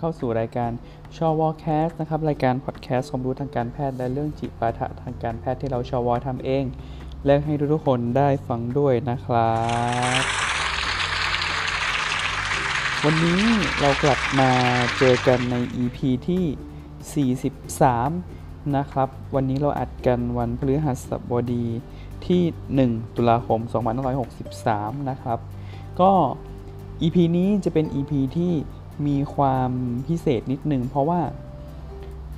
เข้าสู่รายการชอวอแคสนะครับ รายการพอดแคสต์ความรู้ทางการแพทย์และเรื่องจิปาถะทางการแพทย์ที่เราชอวอทำเอง และให้ทุกๆคนได้ฟังด้วยนะครับ วันนี้เรากลับมาเจอกันใน EP ที่ 43 นะครับ วันนี้เราอัดกันวันพฤหัสบดีที่ 1 ตุลาคม 2563 นะครับ ก็ EP นี้จะเป็น EP ที่ มีความพิเศษนิดนึง เพราะว่า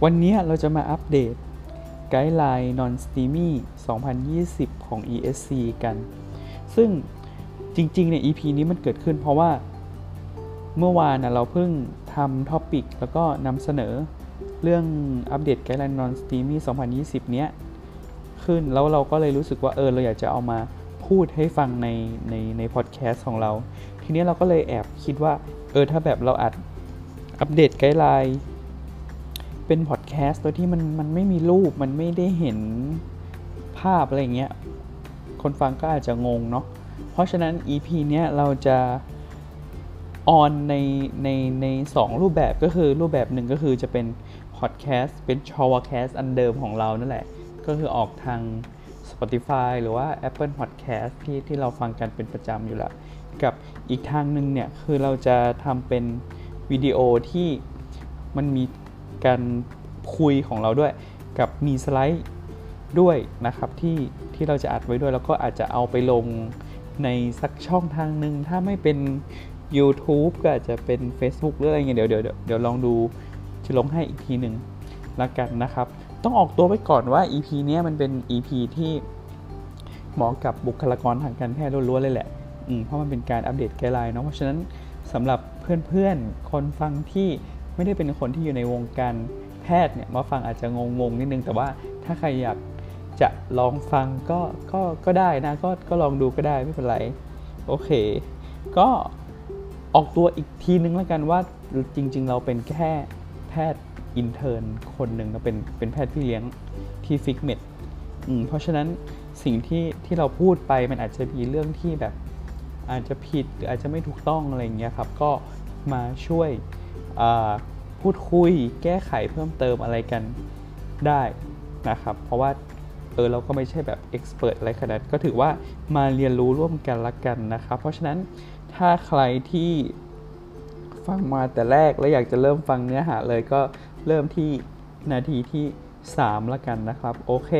วันนี้เราจะมาอัปเดตไกด์ไลน์ Non Steamy 2020 ของ ESC กัน ซึ่งจริงๆเนี่ย EP นี้มันเกิดขึ้นเพราะว่าเมื่อวานนะเราเพิ่งทำ topic แล้วก็นำเสนอเรื่องอัปเดตไกด์ไลน์ Non Steamy 2020 เนี้ยขึ้นแล้วเราก็เลยรู้สึกว่าเออเราอยากจะเอามาพูดให้ฟังในในในพอดแคสต์ของเรา ทีนี้เราก็เลยแอบคิดว่า เออถ้าแบบเราอัดอัปเดต guideline เป็นพอดแคสต์โดยที่มันมันไม่มีรูปมันไม่ได้เห็นภาพอะไรเงี้ยคนฟังก็อาจจะงงเนาะเพราะฉะนั้น EP เนี้ยเราจะออนในในในสองรูปแบบก็คือรูปแบบหนึ่งก็คือจะเป็นพอดแคสต์เป็นชอวแคสต์อันเดิมของเรานั่นแหละ ก็คือออกทาง Spotify หรือว่า Apple Podcast ที่ที่เราฟังกันเป็นประจำอยู่แล้ว กับอีกทางหนึ่งเนี่ยคือเราจะทำเป็นวิดีโอที่มันมีการคุยของเราด้วยกับมีสไลด์ด้วยนะครับที่ที่เราจะอัดไว้ด้วยแล้วก็อาจจะเอาไปลงในสักช่องทางหนึ่งถ้าไม่เป็น YouTube ก็อาจจะเป็น Facebook หรืออะไรเงี้ยเดี๋ยวเดี๋ยวเดี๋ยวลองดูจะลงให้อีกทีหนึ่งละกันนะครับ ต้องออกตัวไว้ก่อนว่า EP เนี้ยมันเป็น EP ที่เหมาะกับบุคลากรทางการแพทย์ล้วนๆเลยแหละ อืมเพราะมันเป็นการอัปเดตไกด์ไลน์เนาะเพราะฉะนั้นสำหรับเพื่อนๆ คนฟังที่ไม่ได้เป็นคนที่อยู่ในวงการแพทย์เนี่ยมาฟังอาจจะงงๆนิดนึง แต่ว่าถ้าใครอยากจะลองฟังก็ก็ก็ได้นะก็ก็ลองดูก็ได้ไม่เป็นไร โอเค ก็ออกตัวอีกทีนึงแล้วกันว่าจริง ๆ เราเป็นแค่แพทย์ intern คนหนึ่งเราเป็นเป็นแพทย์พี่เลี้ยงที่ fix med เพราะฉะนั้นสิ่งที่ที่เราพูดไปมันอาจจะมีเรื่องที่แบบ อาจจะผิดหรืออาจจะไม่ถูกต้องอะไรอย่างเงี้ยครับก็มาช่วยพูดคุยแก้ไขเพิ่มเติมอะไรกันได้นะครับ เพราะว่าเออเราก็ไม่ใช่แบบ expert อะไรขนาดก็ถือว่ามาเรียนรู้ร่วมกันละกันนะครับ เพราะฉะนั้นถ้าใครที่ฟังมาแต่แรกแล้วอยากจะเริ่มฟังเนื้อหาเลยก็เริ่มที่นาทีที่ 3 ละกันนะครับ โอเค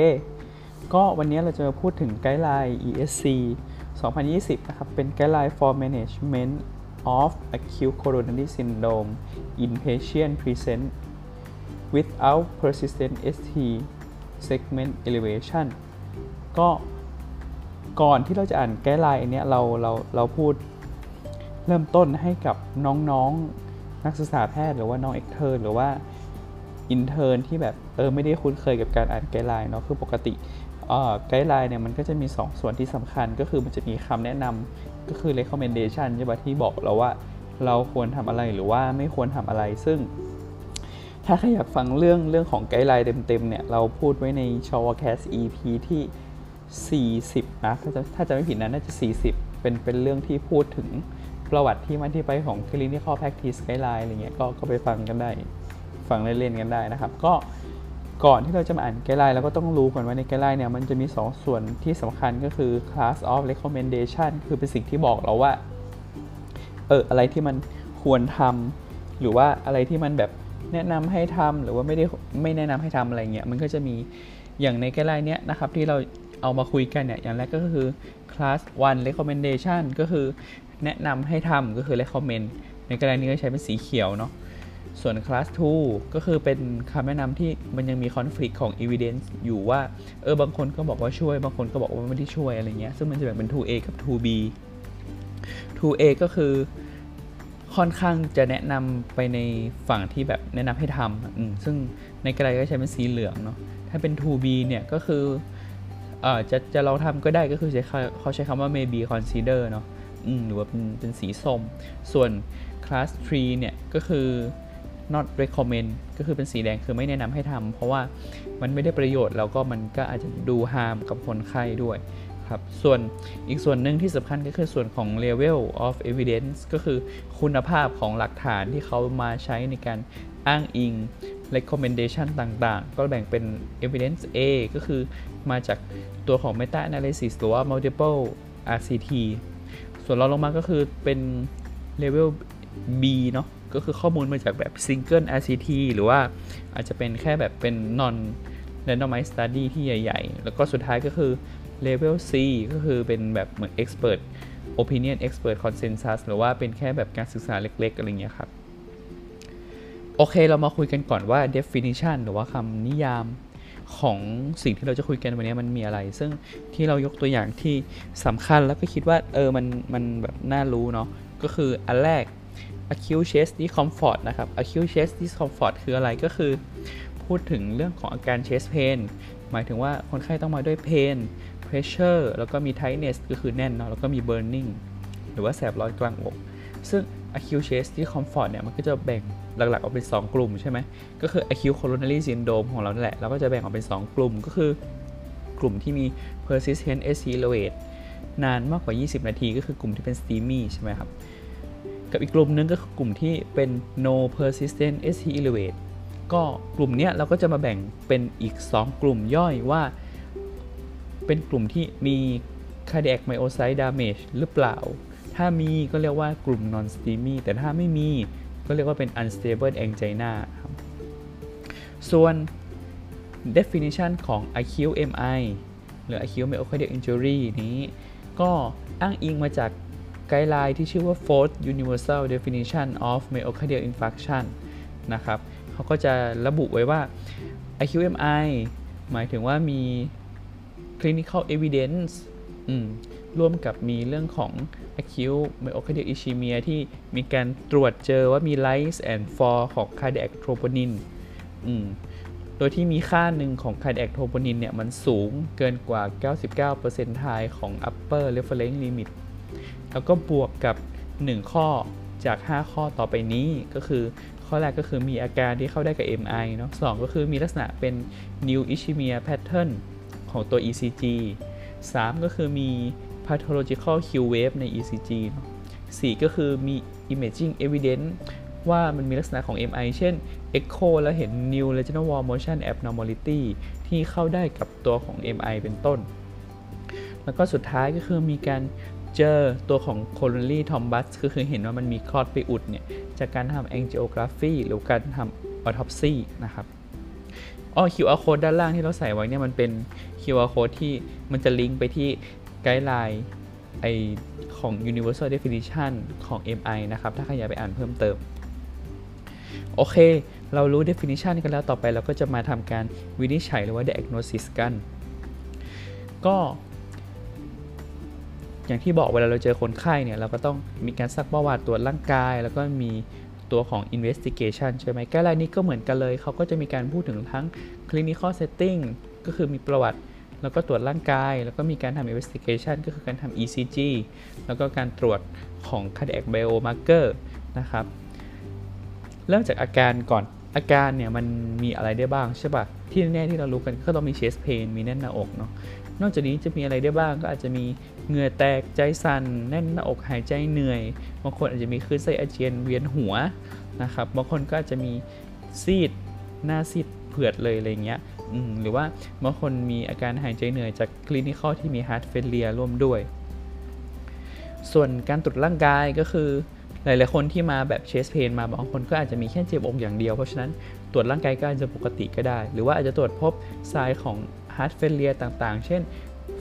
ก็วันนี้เราจะมาพูดถึงไกด์ไลน์ ESC 2020 นะครับ เป็น Guideline for Management of Acute Coronary Syndrome in Patient Present without Persistent ST Segment Elevation ก็ก่อนที่เราจะอ่าน guideline อันเนี้ยเราเราเราพูดเริ่มต้นให้กับน้องๆนักศึกษาแพทย์หรือว่าน้อง extern หรือว่า intern ที่แบบเออไม่ได้คุ้นเคยกับการอ่าน guideline เนาะคือปกติ guideline เนี่ยมันก็จะมี 2 ส่วนที่สำคัญก็คือมันจะมีคำแนะนำก็คือ recommendation ใช่ปะที่บอกเราว่าเราควรทำอะไรหรือว่าไม่ควรทำอะไรซึ่ง ถ้าใครอยากฟังเรื่องเรื่องของ guideline เต็มๆเนี่ยเราพูดไว้ใน ชอวอแคสต์ EP ที่ 40 นะถ้าจะถ้าจะไม่ผิดนะน่าจะ 40 เป็นเป็นเรื่องที่พูดถึงประวัติที่มาที่ไปของ clinical practice guideline อะไรเงี้ยก็ก็ไปฟังกันได้ ฟังเล่นๆกันได้นะครับ ก็ ก่อนที่เราจะมาอ่าน guideline เราก็ต้องรู้ก่อนว่าใน guideline เนี่ยมันจะมี 2 ส่วนที่สำคัญก็คือ class of recommendation คือเป็นสิ่งที่บอกเราว่า เอออะไรที่มันควรทำหรือว่าอะไรที่มันแบบแนะนำให้ทำหรือว่าไม่ได้ไม่แนะนำให้ทำอะไรเงี้ยมันก็จะมีอย่างในไกด์ไลน์เนี้ยนะครับที่เราเอามาคุยกันเนี่ยอย่างแรกก็คือ class 1 recommendation ก็คือแนะนำให้ทำก็คือ recommend ในไกด์ไลน์นี้ก็ใช้เป็นสีเขียวเนาะ ส่วน class 2 ก็คือเป็นคำแนะนำที่มันยังมี conflict ของ evidence อยู่ว่า เออ บางคนก็บอกว่าช่วย บางคนก็บอกว่าไม่ได้ช่วยอะไรเงี้ย ซึ่งมันจะแบ่งเป็น 2A กับ 2B 2A ก็คือค่อนข้างจะแนะนำไปในฝั่งที่แบบแนะนำให้ทำซึ่งในกระไรก็ใช้เป็นสีเหลืองเนาะ ถ้าเป็น 2B เนี่ยก็คือเอ่อจะจะลองทำก็ได้ก็คือใช้เขาใช้คำว่า maybe consider เนาะหรือว่าเป็นเป็นสีส้ม ส่วน class 3เนี่ยก็คือ not recommend ก็คือเป็นสีแดงคือไม่แนะนำให้ทำเพราะว่ามันไม่ได้ประโยชน์แล้วก็มันก็อาจจะดูฮามกับคนไข้ด้วยครับส่วนอีกส่วนหนึ่งที่สำคัญก็คือส่วนของ level of evidence ก็คือคุณภาพของหลักฐานที่เขามาใช้ในการอ้างอิง recommendation ต่างๆ ก็แบ่งเป็น evidence A ก็คือมาจากตัวของ meta analysis หรือว่า multiple RCT ส่วนเราลงมาก็คือเป็น level B เนาะ ก็คือข้อมูลมาจากแบบ single RCT หรือว่าอาจจะเป็นแค่แบบเป็น non randomized study ที่ใหญ่ ๆ แล้วก็สุดท้ายก็คือ level C ก็คือเป็นแบบเหมือน expert opinion expert consensus หรือว่าเป็นแค่แบบการศึกษาเล็ก ๆ อะไรเงี้ยครับ โอเคเรามาคุยกันก่อนว่า definition หรือว่าคำนิยามของสิ่งที่เราจะคุยกันวันนี้มันมีอะไร ซึ่งที่เรายกตัวอย่างที่สำคัญแล้วก็คิดว่าเออมันมันแบบน่ารู้เนาะก็คืออันแรก acute chest discomfort นะครับ acute chest discomfort คืออะไรก็คือ พูดถึงเรื่องของอาการ chest pain หมายถึงว่าคนไข้ต้องมาด้วย pain pressure แล้วก็มี tightness ก็คือแน่นเนาะแล้วก็มี burning หรือว่าแสบร้อนกลางอก ซึ่ง acute chest discomfort เนี่ยมันก็จะแบ่งหลักๆออกเป็น 2 กลุ่มใช่ไหมก็คือ acute coronary syndrome ของเรานั่นแหละเราก็จะแบ่งออกเป็น 2 กลุ่มก็คือกลุ่มที่มี persistent ST elevate นานมากกว่า 20 นาทีก็คือกลุ่มที่เป็น STEMI ใช่ไหมครับ กับอีกกลุ่มนึงก็คือกลุ่มที่เป็น no persistent ST elevate ก็กลุ่มนี้เราก็จะมาแบ่งเป็นอีก 2 กลุ่มย่อยว่า เป็นกลุ่มที่มี cardiac myocyte damage หรือเปล่า ถ้ามีก็เรียกว่ากลุ่ม non STEMI แต่ถ้าไม่มีก็เรียกว่าเป็น unstable angina ครับส่วน definition ของ acute MI หรือ acute myocardial injury นี้ ก็อ้างอิงมาจาก ไกด์ไลน์ที่ชื่อว่า fourth universal definition of myocardial infarction นะครับเขาก็จะระบุไว้ว่า acute MI หมายถึงว่ามี clinical evidence ร่วมกับมีเรื่องของ acute myocardial ischemia ที่มีการตรวจเจอว่ามี rise and fall ของ cardiac troponin โดยที่มีค่าหนึ่งของ cardiac troponin เนี่ย มันสูงเกินกว่า 99%ทายของ upper reference limit แล้วก็บวกกับ 1 ข้อจาก 5 ข้อต่อไปนี้ก็คือข้อแรกก็คือมีอาการที่เข้าได้กับ MI เนาะสก็คือมีลักษณะเป็น new ischemia pattern ของตัว ECG 3 ก็คือมี pathological Q wave ใน ECG เนาะ4ก็คือมี imaging evidence ว่ามันมีลักษณะของ MI เช่น echo แล้วเห็น new regional wall motion abnormality ที่เข้าได้กับตัวของ MI เป็นต้น แล้วก็สุดท้ายก็คือมีการ เจอตัวของ coronary thrombus ก็คือเห็นว่ามันมีคลอดไปอุดเนี่ยจากการทำ angiography หรือการทำ autopsy นะครับอ๋อ QR code ด้านล่างที่เราใส่ไว้เนี่ยมันเป็น QR code ที่มันจะลิงก์ไปที่ไกด์ไลน์ไอของ universal definition ของ MI นะครับ ถ้าใครอยากไปอ่านเพิ่มเติม โอเค เรารู้ definition กันแล้วต่อไปเราก็จะมาทำการวินิจฉัยหรือว่า diagnosis กัน ก็ อย่างที่บอกเวลาเราเจอคนไข้เนี่ยเราก็ต้องมีการซักประวัติตรวจร่างกาย แล้วก็มีตัวของ investigation ใช่ไหมแก้รายนี้ก็เหมือนกันเลย เขาก็จะมีการพูดถึงทั้ง clinical setting ก็คือมีประวัติ แล้วก็ตรวจร่างกาย แล้วก็มีการทำ investigation ก็คือการทำ ECG แล้วก็การตรวจของ cardiac biomarker นะครับเริ่มจากอาการก่อนอาการเนี่ยมันมีอะไรได้บ้างใช่ปะที่แน่ที่เรารู้กันก็ต้องมี chest pain มีแน่นหน้าอกเนาะนอกจากนี้จะมีอะไรได้บ้างก็อาจจะมี เหงื่อแตกใจสั่นแน่นหน้าอกหายใจเหนื่อยบางคนอาจจะมีคลื่นไส้อาเจียนเวียนหัวนะครับบางคนก็อาจจะมีซีดหน้าซีดเผือดเลยอะไรเงี้ยหรือว่าบางคนมีอาการหายใจเหนื่อยจาก clinical ที่มี heart failure ร่วมด้วย ส่วนการตรวจร่างกายก็คือหลาย ๆ คนที่มาแบบ chest pain มาบางคนก็อาจจะมีแค่เจ็บอกอย่างเดียวเพราะฉะนั้นตรวจร่างกายก็อาจจะปกติก็ได้ หรือว่าอาจจะตรวจพบ sign ของ heart failure ต่าง ๆ เช่น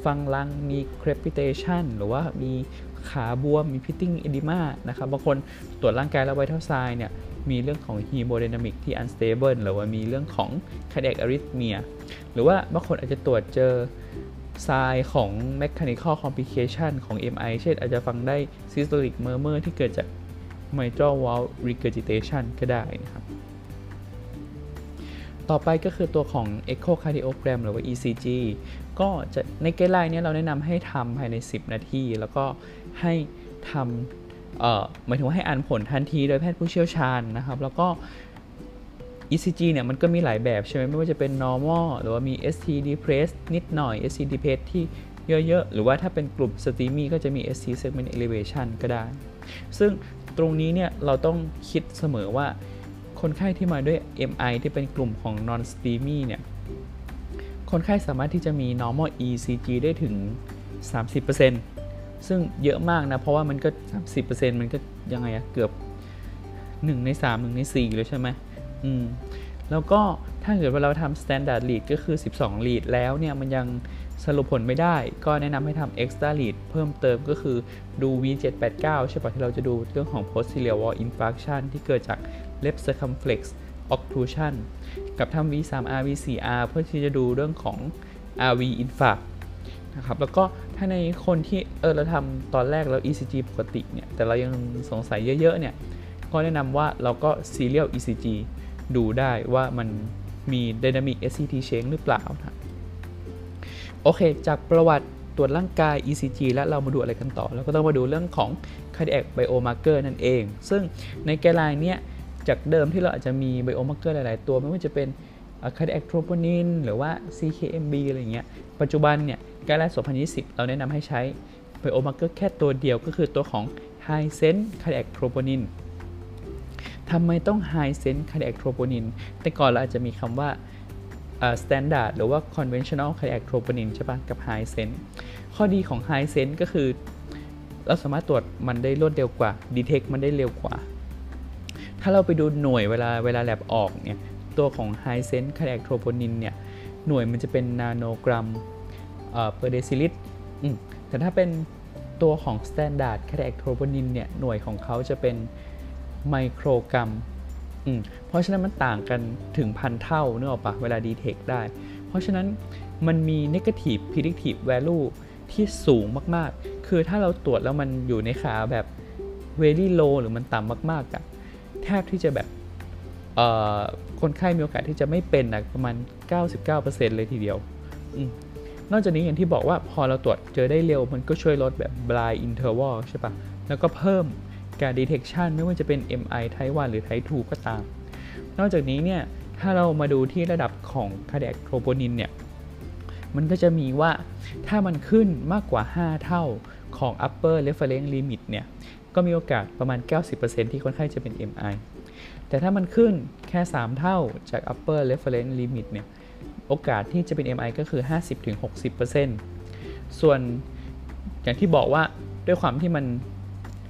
ฟัง lung มี crepitation หรือว่ามีขาบวมมี pitting edema นะครับบางคนตรวจร่างกายแล้วไวท์เท่าทรายเนี่ยมีเรื่องของ hemodynamic ที่ unstable หรือว่ามีเรื่องของ cardiac arrhythmia หรือว่าบางคนอาจจะตรวจเจอทรายของ mechanical complication ของ MI เช่นอาจจะฟังได้ systolic murmur ที่เกิดจาก mitral valve regurgitation ก็ได้นะครับต่อไปก็คือตัวของ echocardiogram หรือว่า ECG ก็จะในไกด์ไลน์นี้เราแนะนำให้ทำภายใน 10 นาที แล้วก็ให้ทำหมายถึงว่าให้อ่านผลทันที โดยแพทย์ผู้เชี่ยวชาญนะครับ แล้วก็ ECG เนี่ยมันก็มีหลายแบบใช่ไหมไม่ว่าจะเป็น normal หรือว่ามี ST depressed นิดหน่อย ST depressed ที่เยอะๆ หรือว่าถ้าเป็นกลุ่มสตรีมี่ก็จะมี ST segment elevation ก็ได้ ซึ่งตรงนี้เนี่ยเราต้องคิดเสมอว่าคนไข้ที่มาด้วย MI ที่เป็นกลุ่มของ non steamy เนี่ย คนไข้สามารถที่จะมี normal ECG ได้ถึง 30%ซึ่งเยอะมากนะ เพราะว่ามันก็ 30%มันก็ยังไงอะเกือบ 1 ใน 3 1 ใน 4 เลยใช่ไหมอืมแล้วก็ถ้าเกิดว่าเราทำ standard lead ก็คือ 12 lead แล้วเนี่ย มันยังสรุปผลไม่ได้ ก็แนะนำให้ทำ extra lead เพิ่มเติมก็คือดู V789 ใช่ปะที่เราจะดูเรื่องของ posterior wall infarction ที่เกิดจาก left circumflex occlusion กับทำ V3R V4R เพื่อที่จะดูเรื่องของ RV infarct นะครับแล้วก็ถ้าในคนที่เออเราทำตอนแรกแล้ว ECG ปกติเนี่ยแต่เรายังสงสัยเยอะๆเนี่ยก็แนะนำว่าเราก็ serial ECG ดูได้ว่ามันมี dynamic SCT change หรือเปล่านะโอเค จากประวัติตรวจร่างกาย ECG แล้วเรามาดูอะไรกันต่อ เราก็ต้องมาดูเรื่องของ cardiac biomarker นั่นเอง ซึ่งในแกไลน์เนี้ย จากเดิมที่เราอาจจะมี biomarker หลาย ๆ ตัวไม่ว่าจะเป็น cardiac troponin หรือว่า CKMB อะไรเงี้ย ปัจจุบันเนี่ยแกไลน์2020 เราแนะนำให้ใช้ biomarker แค่ตัวเดียวก็คือตัวของ high sense cardiac troponin ทำไมต้อง high sense cardiac troponin แต่ก่อนเราอาจจะมีคำว่า standard หรือว่า conventional cardiac troponin ใช่ปะกับ high sense ข้อดีของ high sense ก็คือ เราสามารถตรวจมันได้รวดเร็วกว่า detect มันได้เร็วกว่า ถ้าเราไปดูหน่วยเวลาเวลาแลบออกเนี่ย ตัวของ high sense cardiac troponin เนี่ย หน่วยมันจะเป็นนาโนกรัม per deciliter แต่ถ้าเป็นตัวของ standard cardiac troponin เนี่ย หน่วยของเขาจะเป็นไมโครกรัม เพราะฉะนั้นมันต่างกันถึงพันเท่าเนอะปะเวลาดีเทคได้ เพราะฉะนั้นมันมี negative predictive value ที่สูงมาก ๆ คือถ้าเราตรวจแล้วมันอยู่ในขาแบบ very low หรือมันต่ำมาก ๆอะ แทบที่จะแบบคนไข้มีโอกาสที่จะไม่เป็นนะประมาณ 99%เลยทีเดียวอนอกจากนี้อย่างที่บอกว่าพอเราตรวจเจอได้เร็วมันก็ช่วยลดแบบ blind interval ใช่ปะแล้วก็เพิ่มการ detection ไม่ว่าจะเป็น MI type 1 หรือ type 2 ก็ตาม นอกจากนี้เนี่ย ถ้าเรามาดูที่ระดับของ cardiac troponin เนี่ย มันก็จะมีว่าถ้ามันขึ้นมากกว่า 5 เท่าของ upper reference limit เนี่ย ก็มีโอกาสประมาณ 90%ที่คนไข้จะเป็น MI แต่ถ้ามันขึ้นแค่ 3 เท่าจาก upper reference limit เนี่ย โอกาสที่จะเป็น MI ก็คือ 50-60%ส่วนอย่างที่บอกว่าด้วยความที่มัน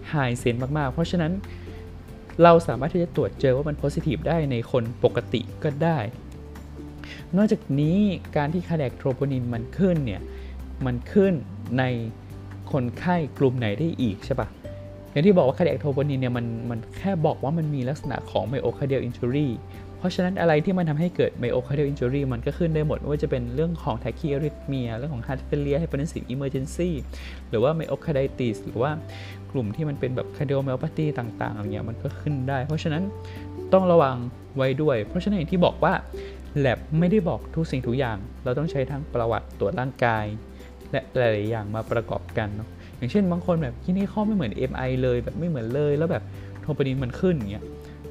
ไฮเซนมาก ๆ เพราะฉะนั้นเราสามารถที่จะตรวจเจอว่ามันโพซิทีฟได้ในคนปกติก็ได้ นอกจากนี้การที่คาร์ดกโทรโปนินมันขึ้นเนี่ย มันขึ้นในคนไข้กลุ่มไหนได้อีกใช่ปะ อย่างที่บอกว่า cardiac troponin เนี่ยมันมันแค่บอกว่ามันมีลักษณะของ myocardial injury เพราะฉะนั้นอะไรที่มันทำให้เกิด myocardial injury มันก็ขึ้นได้หมด ไม่ว่าจะเป็นเรื่องของ tachyarrhythmia เรื่องของ heart failure hypertensive emergency หรือว่า myocarditis หรือว่ากลุ่มที่มันเป็นแบบ cardiomyopathy ต่างๆอะไรเงี้ยมันก็ขึ้นได้ เพราะฉะนั้นต้องระวังไว้ด้วย เพราะฉะนั้นอย่างที่บอกว่าแลบไม่ได้บอกทุกสิ่งทุกอย่าง เราต้องใช้ทั้งประวัติตรวจร่างกาย และหลายๆอย่างมาประกอบกันเนาะ อย่างเช่นบางคนแบบ clinical ไม่เหมือน MI เลยแบบไม่เหมือนเลยแล้วแบบ troponin มันขึ้นอย่างเงี้ย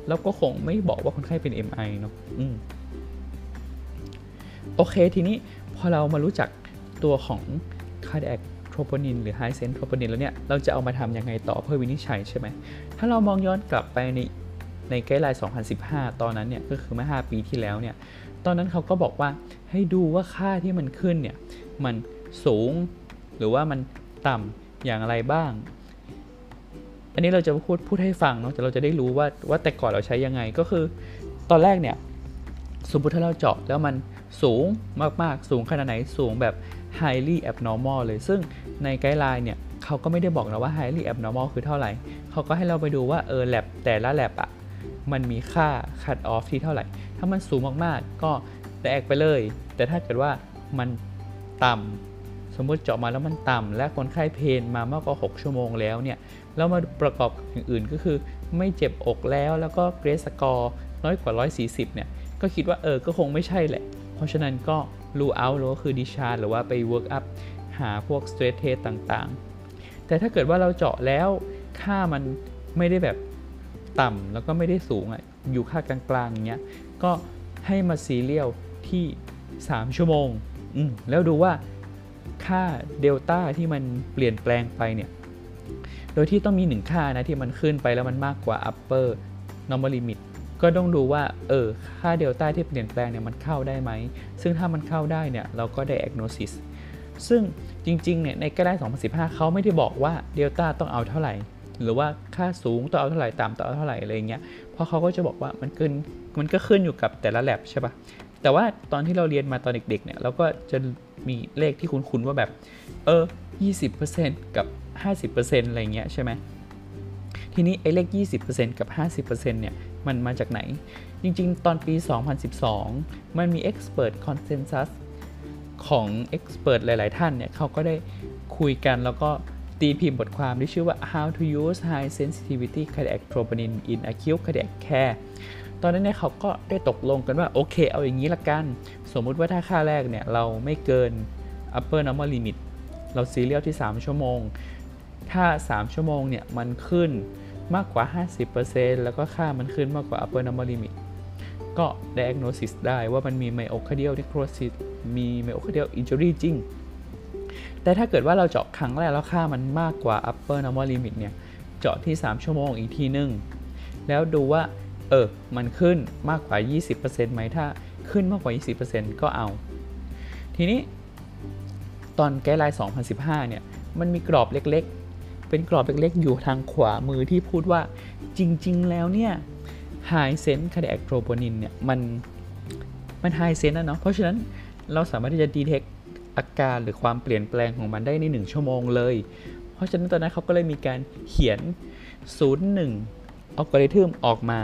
แล้วก็คงไม่บอกว่าคนไข้เป็น MI เนาะอืมโอเคทีนี้พอเรามารู้จักตัวของ cardiac troponin หรือ high-sens troponin แล้วเนี่ย เราจะเอามาทำยังไงต่อเพื่อวินิจฉัยใช่ไหม ถ้าเรามองย้อนกลับไปในใน guideline 2015 ตอนนั้นเนี่ย ก็คือเมื่อ 5 ปีที่แล้วเนี่ย ตอนนั้นเขาก็บอกว่าให้ดูว่าค่าที่มันขึ้นเนี่ย มันสูงหรือว่ามันต่ำ อย่างไรบ้าง อันนี้เราจะพูดพูดให้ฟังเนาะแต่เราจะได้รู้ว่าว่าแต่ก่อนเราใช้ยังไงก็คือ ตอนแรกเนี่ยสมมติถ้าเราเจาะแล้วมันสูงมากๆ สูงขนาดไหนสูงแบบ highly abnormal เลย ซึ่งในไกด์ไลน์เนี่ยเขาก็ไม่ได้บอกนะว่า highly abnormal คือเท่าไหร่ เขาก็ให้เราไปดูว่าเออ lab แต่ละ lab อะมันมีค่า cut off ที่เท่าไหร่ ถ้ามันสูงมากๆ ก็ diag ไปเลย แต่ถ้าเกิดว่ามันต่ำ สมมติเจาะมาแล้วมันต่ำและคนไข้ pain มามากกว่า 6 ชั่วโมงแล้วเนี่ยแล้วมาประกอบอย่างอื่นก็คือไม่เจ็บอกแล้วแล้วก็ GRACE score น้อยกว่า 140 เนี่ย ก็คิดว่าเออก็คงไม่ใช่แหละ เพราะฉะนั้นก็ rule out หรือว่าคือ discharge หรือว่าไป work up หาพวก stress test ต่างๆ แต่ถ้าเกิดว่าเราเจาะแล้วค่ามันไม่ได้แบบต่ำแล้วก็ไม่ได้สูงอะอยู่ค่ากลางๆอย่างเงี้ยก็ให้มาซีเรียลที่ 3 ชั่วโมงอืแล้วดูว่า ค่าเดลต้าที่มันเปลี่ยนแปลงไปเนี่ย โดยที่ต้องมีหนึ่งค่านะที่มันขึ้นไปแล้วมันมากกว่า upper normal limit ก็ต้องดูว่า เออ ค่าเดลต้าที่เปลี่ยนแปลงเนี่ยมันเข้าได้ไหม ซึ่งถ้ามันเข้าได้เนี่ยเราก็ได้ diagnosis ซึ่งจริงๆเนี่ยในก็ได้2015 เขาไม่ได้บอกว่าเดลต้าต้องเอาเท่าไหร่ หรือว่าค่าสูงต้องเอาเท่าไหร่ ต่ำต้องเอาเท่าไหร่อะไรเงี้ย เพราะเขาก็จะบอกว่ามันขึ้น มันก็ขึ้นอยู่กับแต่ละแลบใช่ปะ แต่ว่าตอนที่เราเรียนมาตอนเด็กๆเนี่ยเราก็จะมีเลขที่คุ้นๆว่าแบบ เออ 20%กับ 50%อะไรเงี้ยใช่ไหมทีนี้ไอ้เลข 20%กับ 50%เนี่ยมันมาจากไหน จริงๆ ตอนปี 2012 มันมี expert consensus ของ expert หลายๆ ท่านเนี่ยเขาก็ได้คุยกันแล้วก็ตีพิมพ์บทความที่ชื่อว่า how to use high sensitivity cardiac troponin in acute cardiac care ตอนนั้นเนี่ยเขาก็ได้ตกลงกันว่าโอเคเอาอย่างนี้ละกัน สมมุติว่าถ้าค่าแรกเนี่ยเราไม่เกิน upper normal limit เราซีเรียลที่ 3 ชั่วโมง ถ้า 3 ชั่วโมงเนี่ยมันขึ้นมากกว่า 50%แล้วก็ค่ามันขึ้นมากกว่า upper normal limit ก็ diagnosis ได้ว่ามันมี myocardial necrosis มี myocardial injury จริง แต่ถ้าเกิดว่าเราเจาะครั้งแรกแล้วค่ามันมากกว่า upper normal limit เนี่ย เจาะที่ 3 ชั่วโมงอีกทีนึง แล้วดูว่า เออ มันขึ้นมากกว่า 20%ไหมถ้าขึ้นมากกว่า 20%ก็เอา ทีนี้ตอนไกด์ไลน์ 2015 เนี่ย มันมีกรอบเล็กๆ เป็นกรอบเล็กๆ อยู่ทางขวามือที่พูดว่าจริงๆ แล้วเนี่ย high sense cardiac troponin เนี่ย มัน มัน high sense นะเนาะ เพราะฉะนั้นเราสามารถที่จะ detect อาการหรือความเปลี่ยนแปลงของมันได้ใน 1 ชั่วโมงเลย เพราะฉะนั้นตอนนั้นเขาก็เลยมีการเขียน 01อัลกอริทึมออกมา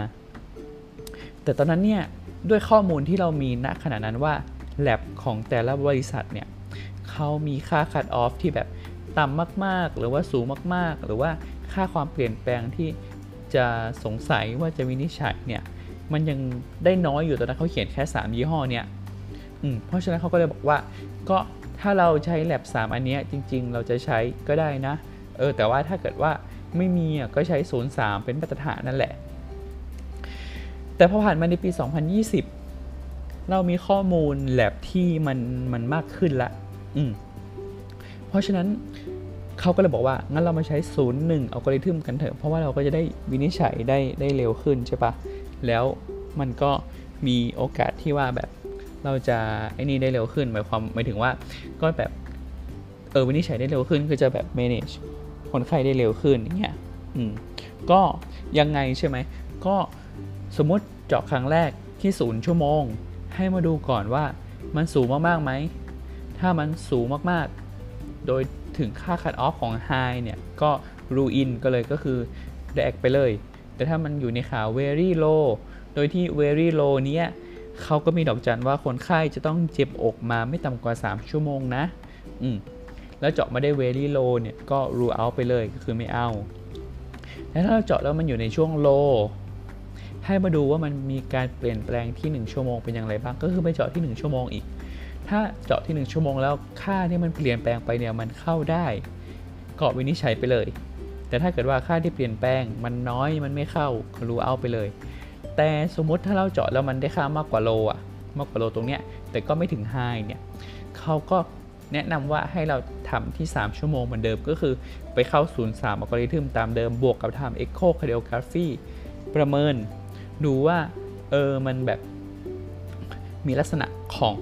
แต่ตอนนั้นเนี่ยด้วยข้อมูลที่เรามีณขณะนั้นว่า lab ของแต่ละบริษัทเนี่ยเขามีค่า cut off ที่แบบต่ำมากๆ หรือว่าสูงมากๆ หรือว่าค่าความเปลี่ยนแปลงที่จะสงสัยว่าจะวินิจฉัยเนี่ยมันยังได้น้อยอยู่ตอนนั้นเขาเขียนแค่ 3 ยี่ห้อเนี่ยเพราะฉะนั้นเขาก็เลยบอกว่าก็ถ้าเราใช้แ a บ3อันนี้จริง ๆ เราจะใช้ก็ได้นะ เออแต่ว่าถ้าเกิดว่าไม่มีอะก็ใช้ 03 เป็นมาตรฐานนั่นแหละ แต่พอผ่านมาในปี 2020 เรามีข้อมูลแ a บที่มันมันมากขึ้นละอืมเพราะฉะนั้นเขาก็เลยบอกว่า งั้นเรามาใช้ 01อัลกอริทึมกันเถอะ เพราะว่าเราก็จะได้วินิจฉัยได้ได้เร็วขึ้นใช่ปะแล้วมันก็มีโอกาสที่ว่าแบบเราจะไอ้นี่ได้เร็วขึ้นหมายความหมายถึงว่าก็แบบเออวินิจฉัยได้เร็วขึ้นคือจะแบบ manage คนไข้ได้เร็วขึ้นอย่างเงี้ยอืมก็ยังไงใช่ไหมก็ สมมติเจาะครั้งแรกที่ศูนย์ชั่วโมง ให้มาดูก่อนว่ามันสูงมากๆไหม ถ้ามันสูงมากๆ โดยถึงค่า cut off ของ high เนี่ย ก็ rule in ก็เลยก็คือ direct ไปเลย แต่ถ้ามันอยู่ในขา very low โดยที่ very low เนี้ยเขาก็มีดอกจันว่าคนไข้จะต้องเจ็บอกมาไม่ต่ำกว่า 3 ชั่วโมงนะ อืม แล้วเจาะมาได้ very low เนี่ย ก็ rule out ไปเลยก็คือไม่เอา แล้วถ้าเราเจาะแล้วมันอยู่ในช่วง low ให้มาดูว่ามันมีการเปลี่ยนแปลงที่ 1 ชั่วโมงเป็นอย่างไรบ้าง ก็คือไปเจาะที่ 1 ชั่วโมงอีก ถ้าเจาะที่ 1 ชั่วโมงแล้วค่าที่มันเปลี่ยนแปลงไปเนี่ยมันเข้าได้ก็วินิจฉัยไปเลย แต่ถ้าเกิดว่าค่าที่เปลี่ยนแปลงมันน้อยมันไม่เข้าก็รู้เอาไปเลย แต่สมมติถ้าเราเจาะแล้วมันได้ค่ามากกว่าโลอะมากกว่าโลตรงเนี้ยแต่ก็ไม่ถึงไฮเนี่ยเขาก็แนะนำว่าให้เราทำที่ 3 ชั่วโมงเหมือนเดิมก็คือไปเข้า 03อัลกอริทึมตามเดิมบวกกับทำ Echo Cardiography ประเมิน ดูว่าเออมันแบบมีลักษณะของ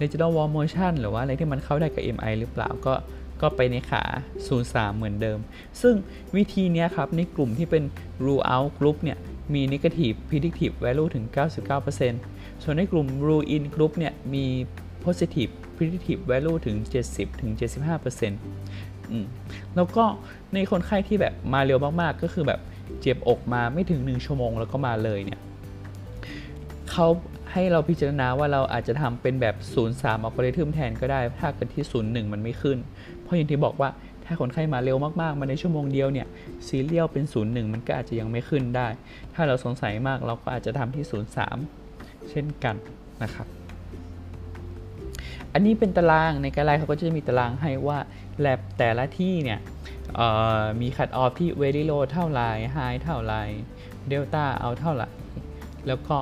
Digital Wall Motion หรือว่าอะไรที่มันเข้าได้กับ MI หรือเปล่าก็ก็ไปในขา 03 เหมือนเดิม ซึ่งวิธีนี้ครับ ในกลุ่มที่เป็น rule out group เนี่ย มี negative predictive value ถึง 99%ส่วนในกลุ่ม rule in group เนี่ย มี positive predictive value ถึง 70 ถึง 75%แล้วก็ในคนไข้ที่แบบมาเร็วมาก ๆ ก็คือแบบ เจ็บอกมาไม่ถึง 1 ชั่วโมงแล้วก็มาเลยเนี่ยเขาให้เราพิจารณาว่าเราอาจจะทำเป็นแบบ 03อัลกอริทึมแทนก็ได้ ถ้าเกิดที่ 01 มันไม่ขึ้น เพราะอย่างที่บอกว่าถ้าคนไข้มาเร็วมากๆ มาในชั่วโมงเดียวเนี่ยserial เป็น 01 มันก็อาจจะยังไม่ขึ้นได้ ถ้าเราสงสัยมากเราก็อาจจะทำที่ 03 เช่นกันนะครับ อันนี้เป็นตารางใน guideline เขาก็จะมีตารางให้ว่า แลบแต่ละที่เนี่ยมี cut off ที่ very low เท่าไหร่ high เท่าไหร่ delta เอาเท่าไหร่ แล้วก็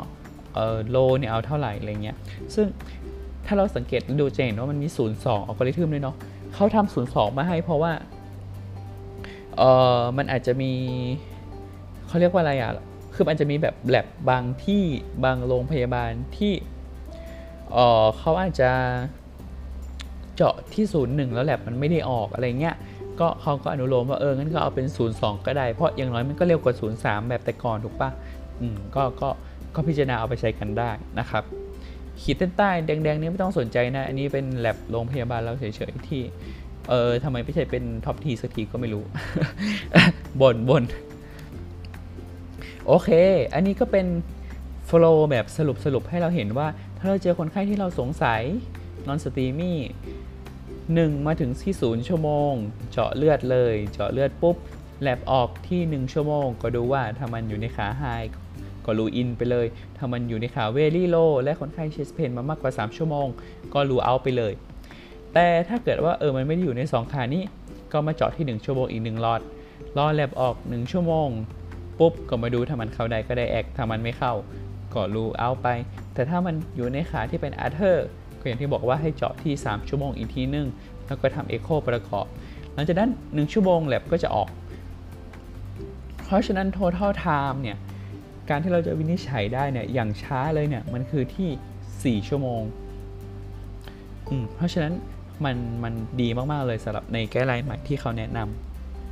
low เนี่ยเอาเท่าไหร่อะไรเงี้ย ซึ่งถ้าเราสังเกตดูจะเห็นว่ามันมี 0 2อัลกอริทึมด้วยเนาะเขาทำ0 2 มาให้เพราะว่าเออมันอาจจะมีเขาเรียกว่าอะไรอะ คือมันจะมีแบบแลบบางที่บางโรงพยาบาลที่เออเขาอาจจะ จาะที่ศูนย์หนึ่งแล้วแลบมันไม่ได้ออกอะไรเงี้ยก็เขาก็อนุโลมว่าเอองั้นก็เอาเป็น 0 2 ก็ได้ เพราะอย่างน้อยมันก็เร็วกว่า 0 3 แบบแต่ก่อนถูกปะอืมก็ก็ก็พิจารณาเอาไปใช้กันได้นะครับขีดเส้นใต้แดงๆนี้ไม่ต้องสนใจนะ อันนี้เป็นแลบโรงพยาบาลเราเฉยๆที่เออทำไมไม่ใช่เป็น trop T สักทีก็ไม่รู้บ่นบ่นโอเค อันนี้ก็เป็น flow แบบสรุปสรุปให้เราเห็นว่า ถ้าเราเจอคนไข้ที่เราสงสัย non-STEMI หนึ่งมาถึงที่ศูนย์ชั่วโมง เจาะเลือดเลย เจาะเลือดปุ๊บแลบออกที่ 1 ชั่วโมง ก็ดูว่าถ้ามันอยู่ในขา highก็ rule in ไปเลย ถ้ามันอยู่ในขา very low และคนไข้ chest pain มามากกว่า 3 ชั่วโมง ก็ rule out ไปเลย แต่ถ้าเกิดว่าเออมันไม่ได้อยู่ใน 2 ขานี้ ก็มาเจาะที่ 1 ชั่วโมงอีก 1 หลอด รอแลบออก 1 ชั่วโมง ปุ๊บก็มาดูถ้ามันเข้าได้ก็ diag ถ้ามันไม่เข้า ก็ rule out ไป แต่ถ้ามันอยู่ในขาที่เป็น other ก็อย่างที่บอกว่าให้เจาะที่ 3 ชั่วโมงอีกทีนึง แล้วก็ทำเอ็กโคประกอบ หลังจากนั้น 1 ชั่วโมงแลบก็จะออก เพราะฉะนั้น total time เนี่ย การที่เราจะวินิจฉัยได้เนี่ย อย่างช้าเลยเนี่ย มันคือที่ 4 ชั่วโมง เพราะฉะนั้นมันมันดีมาก ๆ เลยสำหรับในแก้ไลน์ใหม่ที่เขาแนะน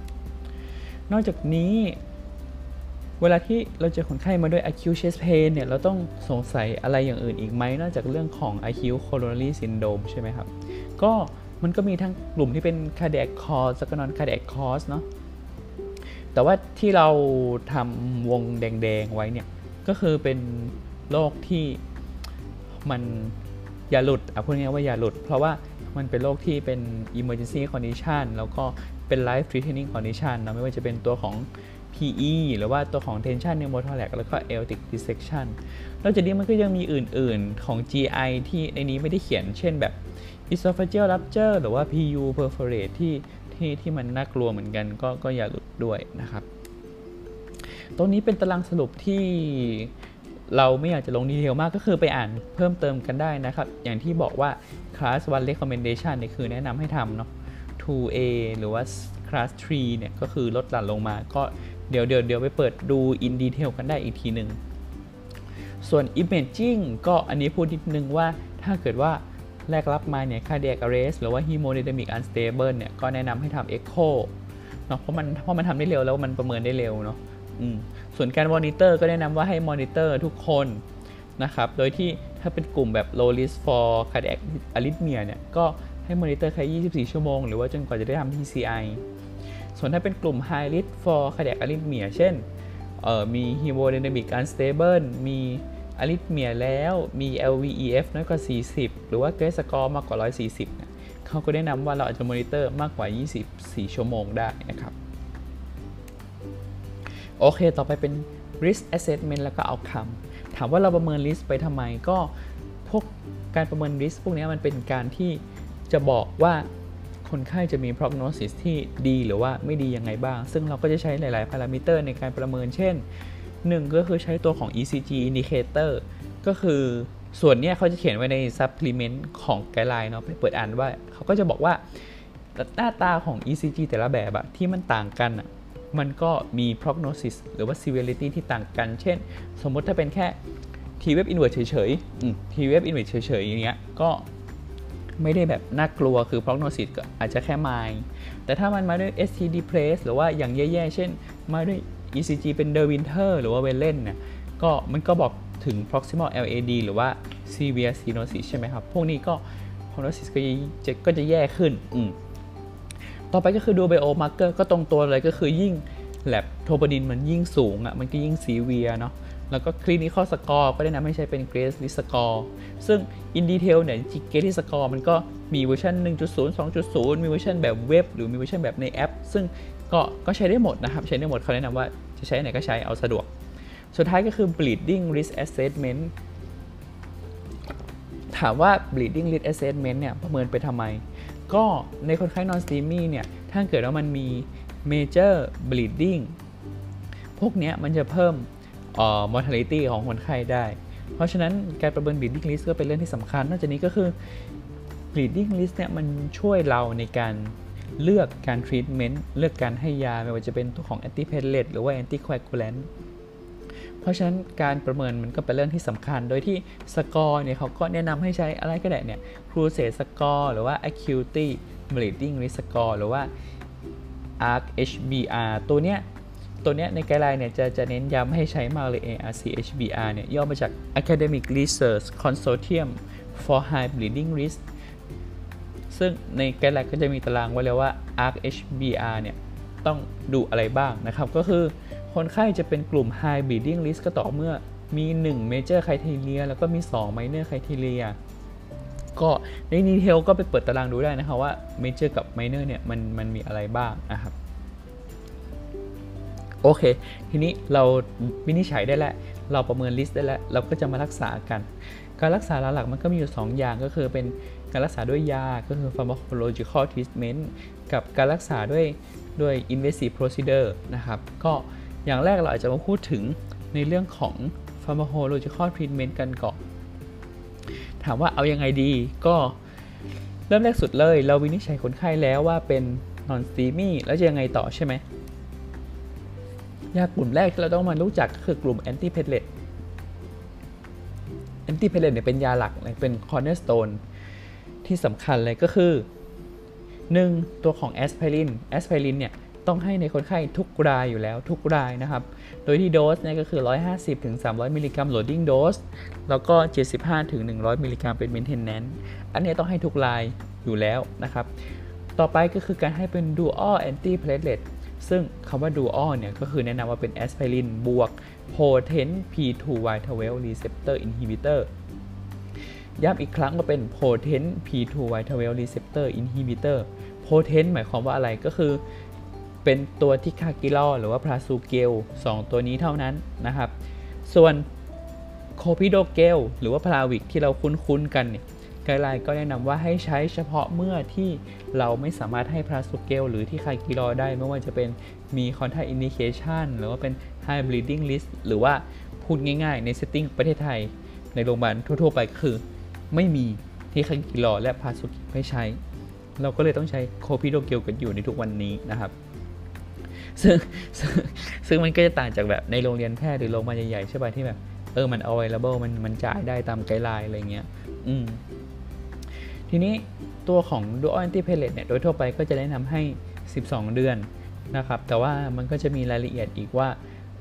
ำนอกจากนี้ เวลาที่เราเจอคนไข้มาด้วย acute chest pain เนี่ย เราต้องสงสัยอะไรอย่างอื่นอีกไหม นอกจากเรื่องของ acute coronary syndrome ใช่ไหมครับ ก็มันก็มีทั้งกลุ่มที่เป็น cardiac cause แล้วก็ non cardiac cause เนาะ แต่ว่าที่เราทำวงแดง ๆ ไว้เนี่ย ก็คือเป็นโรคที่มันอย่าหลุดอะพูดง่ายว่าอย่าหลุด เพราะว่ามันเป็นโรคที่เป็น emergency condition แล้วก็เป็น life threatening condition นะไม่ว่าจะเป็นตัวของ PE หรือว่าตัวของ tension pneumothorax แล้วก็ aortic dissection นอกจากนี้มันก็ยังมีอื่นๆของ GI ที่ในนี้ไม่ได้เขียน เช่นแบบ esophageal rupture หรือว่า PU perforate ที่ที่ที่มันน่ากลัวเหมือนกันก็ก็อย่าหลุดด้วยนะครับ ตรงนี้เป็นตารางสรุปที่เราไม่อยากจะลงดีเทลมากก็คือไปอ่านเพิ่มเติมกันได้นะครับ อย่างที่บอกว่า class 1 recommendation เนี่ยคือแนะนำให้ทำเนาะ 2A หรือว่า class 3เนี่ยก็คือลดหลั่นลงมาก็ เดี๋ยวเดี๋ยวเดี๋ยวไปเปิดดู in detail กันได้อีกทีหนึ่งส่วน imaging ก็อันนี้พูดนิดนึงว่าถ้าเกิดว่าแรกรับมาเนี่ย cardiac arrest หรือว่า hemodynamic unstable เนี่ย ก็แนะนำให้ทำ echo เนาะเพราะมันเพราะมันทำได้เร็วแล้วมันประเมินได้เร็วเนาะส่วนการมอนิเตอร์ก็แนะนำว่าให้มอนิเตอร์ทุกคนนะครับ โดยที่ถ้าเป็นกลุ่มแบบ low risk for cardiac arrhythmia เนี่ย ก็ให้มอนิเตอร์แค่ 24 ชั่วโมง หรือว่าจนกว่าจะได้ทำ PCI ส่วนถ้าเป็นกลุ่ม high risk for cardiac arrhythmia เช่นมี hemodynamic unstable มีarrhythmia แล้วมี LVEF น้อยกว่า 40 หรือว่า GRACE score มากกว่า 140เนี่ยเขาก็แนะนำว่าเราอาจจะมอนิเตอร์มากกว่า 24 ชั่วโมงได้นะครับ โอเค ต่อไปเป็น risk assessment แล้วก็ outcome ถามว่าเราประเมิน risk ไปทำไมก็พวกการประเมิน risk พวกนี้มันเป็นการที่จะบอกว่า คนไข้จะมี prognosis ที่ดีหรือว่าไม่ดียังไงบ้าง ซึ่งเราก็จะใช้หลาย ๆ พารามิเตอร์ในการประเมิน เช่นหนึ่งก็คือใช้ตัวของ ECG indicator ก็คือส่วนนี้เขาจะเขียนไว้ใน supplement ของไกด์ไลน์เนาะไปเปิดอ่านว่าเขาก็จะบอกว่าหน้าตาของ ECG แต่ละแบบอะที่มันต่างกันอะมันก็มี prognosis หรือว่า severity ที่ต่างกัน เช่น สมมติถ้าเป็นแค่ T wave inverse เฉยๆ T wave inverse เฉยๆ อย่างเงี้ย ก็ ไม่ได้แบบน่ากลัวคือ prognosis ก็อาจจะแค่ mild แต่ถ้ามันมาด้วย ST depress หรือว่าอย่างแย่ๆ เช่น มาด้วย ECG เป็น de Winter หรือว่า v e l e n เนี่ยก็มันก็บอกถึง proximal LAD หรือว่า severe stenosis ใช่ไหมครับ พวกนี้ก็ prognosis ก็จะก็จะแย่ขึ้นอืมต่อไปก็คือดู biomarker ก็ตรงตัวเลยก็คือยิ่ง lab troponin มันยิ่งสูงอะมันก็ยิ่ง severe เนาะ แล้วก็ clinical score ก็แนะนำให้ใช้เป็น GRACE risk score ซึ่ง in detail เนี่ย Grace List Score มันก็มีเวอร์ชัน1.0 2.0 มีเวอร์ชันแบบเว็บ หรือมีเวอร์ชันแบบในแอป ซึ่งก็ก็ใช้ได้หมดนะครับ ใช้ได้หมดเขาแนะนำว่าจะใช้ไหนก็ใช้เอาสะดวก สุดท้ายก็คือ bleeding risk assessment ถามว่า bleeding risk assessment เนี่ยประเมินไปทำไม ก็ในคนไข้ non steamy เนี่ยถ้าเกิดว่ามันมี major bleeding พวกนี้มันจะเพิ่ม mortality ของคนไข้ได้ เพราะฉะนั้นการประเมิน bleeding risk ก็เป็นเรื่องที่สำคัญ นอกจากนี้ก็คือ bleeding risk เนี่ยมันช่วยเราในการเลือกการ treatment เลือกการให้ยา ไม่ว่าจะเป็นตัวของ antiplatelet หรือว่า anticoagulant เพราะฉะนั้นการประเมินมันก็เป็นเรื่องที่สำคัญ โดยที่สกอร์เนี่ยเขาก็แนะนำให้ใช้อะไรก็ได้เนี่ย Crusade score หรือว่า acuity bleeding risk score หรือว่า ARC HBR ตัวเนี้ย ตัวเนี้ยในไกด์ไลน์เนี่ยจะจะเน้นย้ำให้ใช้มากเลย ARC HBR เนี่ยย่อมาจาก Academic Research Consortium for High Bleeding Risk ซึ่งในไกด์ไลน์ก็จะมีตารางไว้เลยว่า ARC HBR เนี่ยต้องดูอะไรบ้างนะครับ ก็คือคนไข้จะเป็นกลุ่ม high bleeding risk ก็ต่อเมื่อมี 1 major criteria แล้วก็มี 2 minor criteria ก็ในดีเทลก็ไปเปิดตารางดูได้นะครับว่า major กับ minor เนี่ยมันมันมีอะไรบ้างนะครับ โอเค ทีนี้เราวินิจฉัยได้แล้ว เราประเมิน risk ได้แล้ว เราก็จะมารักษากัน การรักษาหลักๆมันก็มีอยู่ 2 อย่างก็คือเป็นการรักษาด้วยยา ก็คือ pharmacological treatment กับการรักษาด้วยด้วย invasive procedure นะครับ ก็อย่างแรกเราอาจจะมาพูดถึงในเรื่องของ pharmacological treatment กันก่อน ถามว่าเอายังไงดีก็เริ่มแรกสุดเลย เราวินิจฉัยคนไข้แล้วว่าเป็น non-STEMI แล้วจะยังไงต่อใช่ไหม ยากลุ่มแรกที่เราต้องมารู้จักก็คือกลุ่ม anti platelet anti platelet เนี่ยเป็นยาหลักเลยเป็น cornerstone ที่สำคัญเลยก็คือ 1. ตัวของแอสไพรินแอสไพรินเนี่ยต้องให้ในคนไข้ทุกรายอยู่แล้วทุกรายนะครับ โดยที่โดสเนี่ยก็คือ 150ถึง300 มิลลิกรัม loading dose แล้วก็ 75ถึง100 มิลลิกรัมเป็น maintenanceอันนี้ต้องให้ทุกรายอยู่แล้วนะครับ ต่อไปก็คือการให้เป็น dual anti platelet ซึ่งคำว่า dual เนี่ยก็คือแนะนำว่าเป็นแอสไพรินบวก potent P2Y12 receptor inhibitor ย้ำอีกครั้งว่าเป็น potent P2Y12 receptor inhibitor potent หมายความว่าอะไรก็คือ เป็นตัวที่คากิลอหรือว่าพลาซูเกล2ตัวนี้เท่านั้นนะครับ ส่วน clopidogrel หรือว่า Plavix ที่เราคุ้นๆกันเนี่ย guideline ก็แนะนำว่าให้ใช้เฉพาะเมื่อที่เราไม่สามารถให้ prasugrel หรือ ticagrelor ได้ไม่ว่าจะเป็นมี contraindication หรือว่าเป็น high bleeding risk หรือว่าพูดง่ายๆ ใน setting ประเทศไทย ในโรงพยาบาลทั่วๆ ไปคือ ไม่มี ticagrelor และ prasugrel ให้ใช้ เราก็เลยต้องใช้ clopidogrel กันอยู่ในทุกวันนี้นะครับซึ่งซึ่งมันก็จะต่างจากแบบในโรงเรียนแพทย์หรือโรงพยาบาลใหญ่ๆใช่ป่ะที่แบบเออมัน available มันมันจ่ายได้ตาม guideline อะไรเงี้ย อืม ทีนี้ตัวของ dual antiplatelet เนี่ยโดยทั่วไปก็จะแนะนำให้ 12 เดือนนะครับ แต่ว่ามันก็จะมีรายละเอียดอีกว่า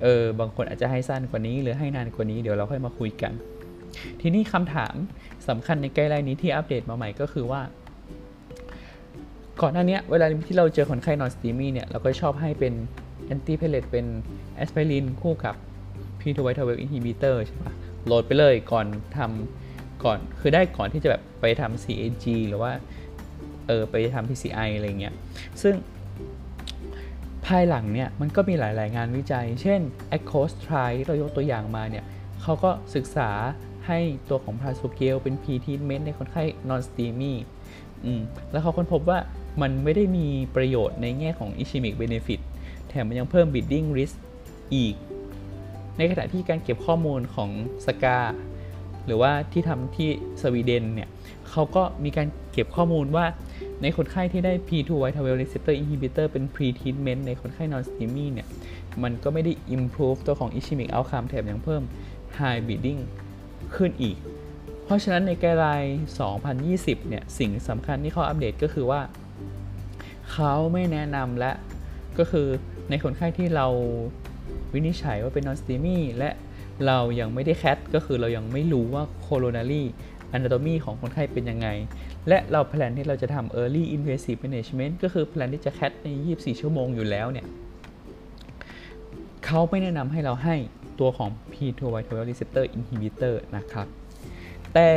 เออบางคนอาจจะให้สั้นกว่านี้ หรือให้นานกว่านี้เดี๋ยวเราค่อยมาคุยกัน ทีนี้คำถามสำคัญใน guideline นี้ที่อัปเดตมาใหม่ก็คือว่า ก่อนหน้านี้เวลาที่เราเจอคนไข้ non-STEMI เนี่ยเราก็ชอบให้เป็น antiplatelet เป็นแอสไพรินคู่กับ P2Y12 inhibitor ใช่ปะ load ไปเลยก่อนทำ ก่อนคือได้ก่อนที่จะแบบไปทำ CAG หรือว่าเออไปทำ PCI อะไรเงี้ยซึ่งภายหลังเนี่ยมันก็มีหลาย ๆ งานวิจัย เช่น a c o s t r i เรายกตัวอย่างมาเนี่ยเขาก็ศึกษาให้ตัวของ prasugrel เป็น pretreatment ในคนไข้นอนสตีมี่แล้วเขาค้นพบว่ามันไม่ได้มีประโยชน์ในแง่ของ ischemic benefit แถมมันยังเพิ่ม bleeding risk อีก ในขณะที่การเก็บข้อมูลของสกา หรือว่าที่ทำที่สวีเดนเนี่ยเขาก็มีการเก็บข้อมูลว่าในคนไข้ที่ได้ P2Y12 receptor inhibitor เป็น pre-treatment ในคนไข้ non-STEMI เนี่ย มันก็ไม่ได้ improve ตัวของ ischemic outcome แถมยังเพิ่ม high bleeding ขึ้นอีก เพราะฉะนั้นใน guideline 2020 เนี่ย สิ่งสำคัญที่เขาอัปเดตก็คือว่า เขาไม่แนะนำละ ก็คือในคนไข้ที่เราวินิจฉัยว่าเป็น non-STEMI และ เรายังไม่ได้ cath ก็คือเรายังไม่รู้ว่า coronary anatomy ของคนไข้เป็นยังไง และเรา plan ที่เราจะทำ early invasive management ก็คือ plan ที่จะ cath ใน 24 ชั่วโมงอยู่แล้วเนี่ยเขาไม่แนะนำให้เราให้ตัวของ P2Y12 receptor inhibitor นะครับ แต่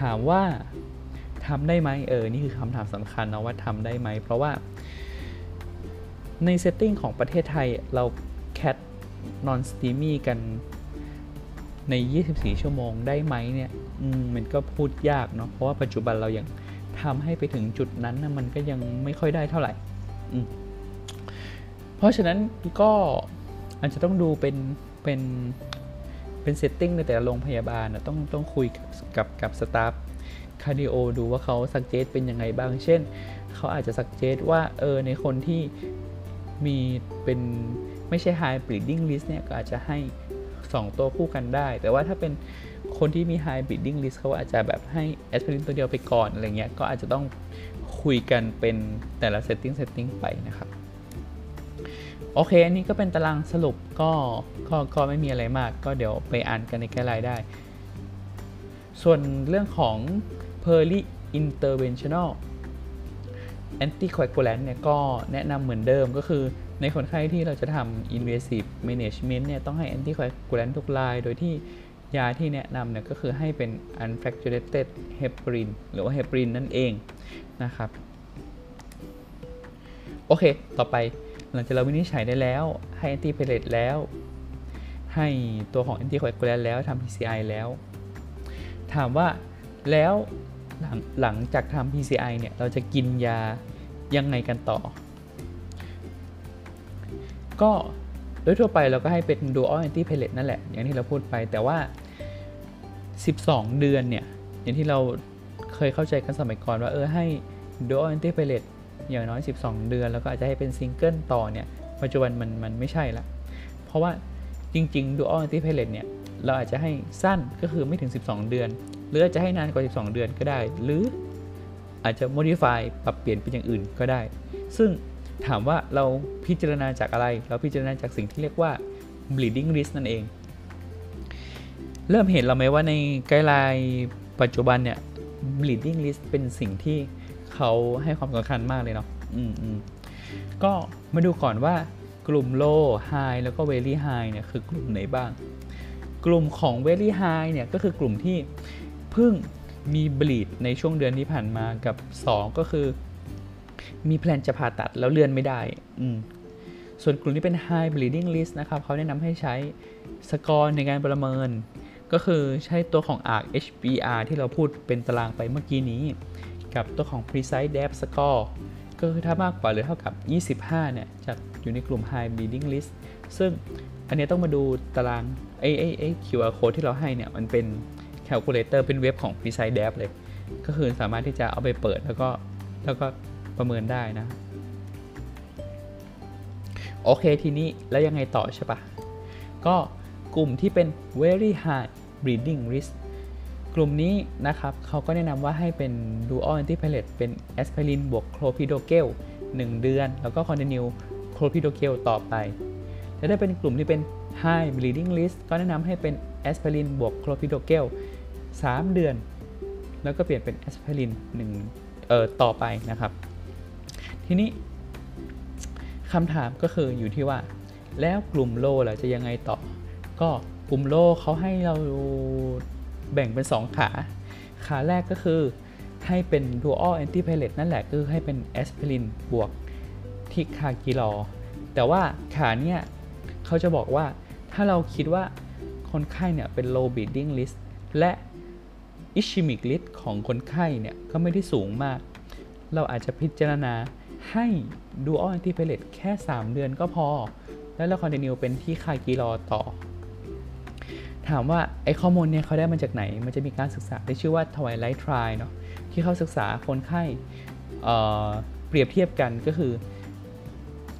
ถามว่าทำได้ไหมเออ นี่คือคำถามสำคัญนะว่าทำได้ไหม เพราะว่าในเซตติ้งของประเทศไทยเราแคทนอนสตีมี่กัน ใน 24 ชั่วโมงได้ไหมเนี่ยมันก็พูดยากเนาะเพราะว่าปัจจุบันเรายังทำให้ไปถึงจุดนั้นนะมันก็ยังไม่ค่อยได้เท่าไหร่เพราะฉะนั้นก็อาจจะต้องดูเป็นเป็นเป็น setting ในแต่ละโรงพยาบาลนะต้องต้องคุยกับกับกับ staff cardio ดูว่าเขา suggest เป็นยังไงบ้าง เช่น เขาอาจจะ suggest ว่าเออในคนที่มีเป็นไม่ใช่ high bleeding risk เนี่ยก็อาจจะให้ 2 ตัวคู่กันได้ แต่ว่าถ้าเป็นคนที่มี high bleeding risk เขาอาจจะแบบให้แอสไพรินตัวเดียวไปก่อนอะไรเงี้ย ก็อาจจะต้องคุยกันเป็นแต่ละ setting setting ไปนะครับ โอเค อันนี้ก็เป็นตารางสรุปก็ก็ก็ไม่มีอะไรมาก ก็เดี๋ยวไปอ่านกันในแกไลน์ได้ ส่วนเรื่องของ Perly Interventional Anticoagulant เนี่ยก็แนะนำเหมือนเดิมก็คือ ในคนไข้ที่เราจะทำ invasive management เนี่ยต้องให้ anticoagulant ทุกราย โดยที่ยาที่แนะนำเนี่ยก็คือให้เป็น unfractionated heparin หรือว่า heparin นั่นเองนะครับ โอเค ต่อไปหลังจากเราวินิจฉัยได้แล้ว ให้ antiplatelet แล้ว ให้ตัวของ anticoagulant แล้วทำ PCI แล้ว ถามว่าแล้วหลังหลังจากทำ PCI เนี่ย เราจะกินยายังไงกันต่อ ก็โดยทั่วไปเราก็ให้เป็น dual antiplatelet นั่นแหละ อย่างที่เราพูดไปแต่ว่า 12 เดือนเนี่ย อย่างที่เราเคยเข้าใจกันสมัยก่อนว่าเออให้ dual antiplatelet อย่างน้อย 12 เดือน แล้วก็อาจจะให้เป็นซิงเกิลต่อเนี่ยปัจจุบันมันมันไม่ใช่ละ เพราะว่าจริง ๆ dual antiplatelet เนี่ยเราอาจจะให้สั้นก็คือไม่ถึง 12 เดือน หรืออาจจะให้นานกว่า 12 เดือนก็ได้ หรืออาจจะ modify ปรับเปลี่ยนเป็นอย่างอื่นก็ได้ ซึ่ง ถามว่าเราพิจารณาจากอะไร เราพิจารณาจากสิ่งที่เรียกว่า bleeding risk นั่นเอง เริ่มเห็นเราไหมว่าในไกด์ไลน์ปัจจุบันเนี่ย bleeding risk เป็นสิ่งที่เขาให้ความสำคัญมากเลยเนาะอืมอืมก็มาดูก่อนว่ากลุ่ม low high แล้วก็ very high เนี่ยคือกลุ่มไหนบ้าง กลุ่มของ very high เนี่ยก็คือกลุ่มที่เพิ่งมี bleed ในช่วงเดือนที่ผ่านมากับ 2 ก็คือ มีแพลนจะผ่าตัดแล้วเลื่อนไม่ได้ อืมส่วนกลุ่มที่เป็น high bleeding risk นะครับเขาแนะนำให้ใช้สกอร์ในการประเมิน ก็คือใช้ตัวของ ARC HBR ที่เราพูดเป็นตารางไปเมื่อกี้นี้ กับตัวของ precise depth score ก็คือถ้ามากกว่าหรือเท่ากับ 25 เนี่ยจะอยู่ในกลุ่ม high bleeding risk ซึ่งอันนี้ต้องมาดูตารางไอ้ไอ้ไอ้ QR code ที่เราให้เนี่ย มันเป็น calculator เป็นเว็บของ precise depth เลย ก็คือสามารถที่จะเอาไปเปิดแล้วก็แล้วก็ ประเมินได้นะ โอเคทีนี้แล้วยังไงต่อใช่ปะก็กลุ่มที่เป็น very high bleeding risk กลุ่มนี้นะครับเขาก็แนะนำว่าให้เป็น dual antiplatelet เป็น aspirin บวก clopidogrel 1เดือน แล้วก็ continue clopidogrel ต่อไปแต่ถ้าเป็นกลุ่มที่เป็น high bleeding risk ก็แนะนำให้เป็น aspirin บวก clopidogrel 3เดือน แล้วก็เปลี่ยนเป็น aspirin 1เอ่อต่อไปนะครับ ทีนี้คำถามก็คืออยู่ที่ว่า แล้วกลุ่มโลล่ะจะยังไงต่อ ก็กลุ่มโลเขาให้เราแบ่งเป็น 2 ขา ขาแรกก็คือให้เป็น dual antiplatelet นั่นแหละคือให้เป็นแอสไพรินบวกทิคากิลอแต่ว่าขาเนี้ยเขาจะบอกว่าถ้าเราคิดว่าคนไข้เนี่ยเป็น low bleeding risk และ ischemic risk ของคนไข้เนี่ยก็ไม่ได้สูงมาก เราอาจจะพิจารณา ให้ dual antiplatelet แค่ 3 เดือนก็พอ แล้วเรา continue เป็นที่คากิลอต่อ ถามว่า ไอ้ข้อมูลเนี่ยเขาได้มาจากไหน มันจะมีการศึกษาที่ชื่อว่า Twilight Trial เนาะที่เขาศึกษาคนไข้เเปรียบเทียบกันก็คือ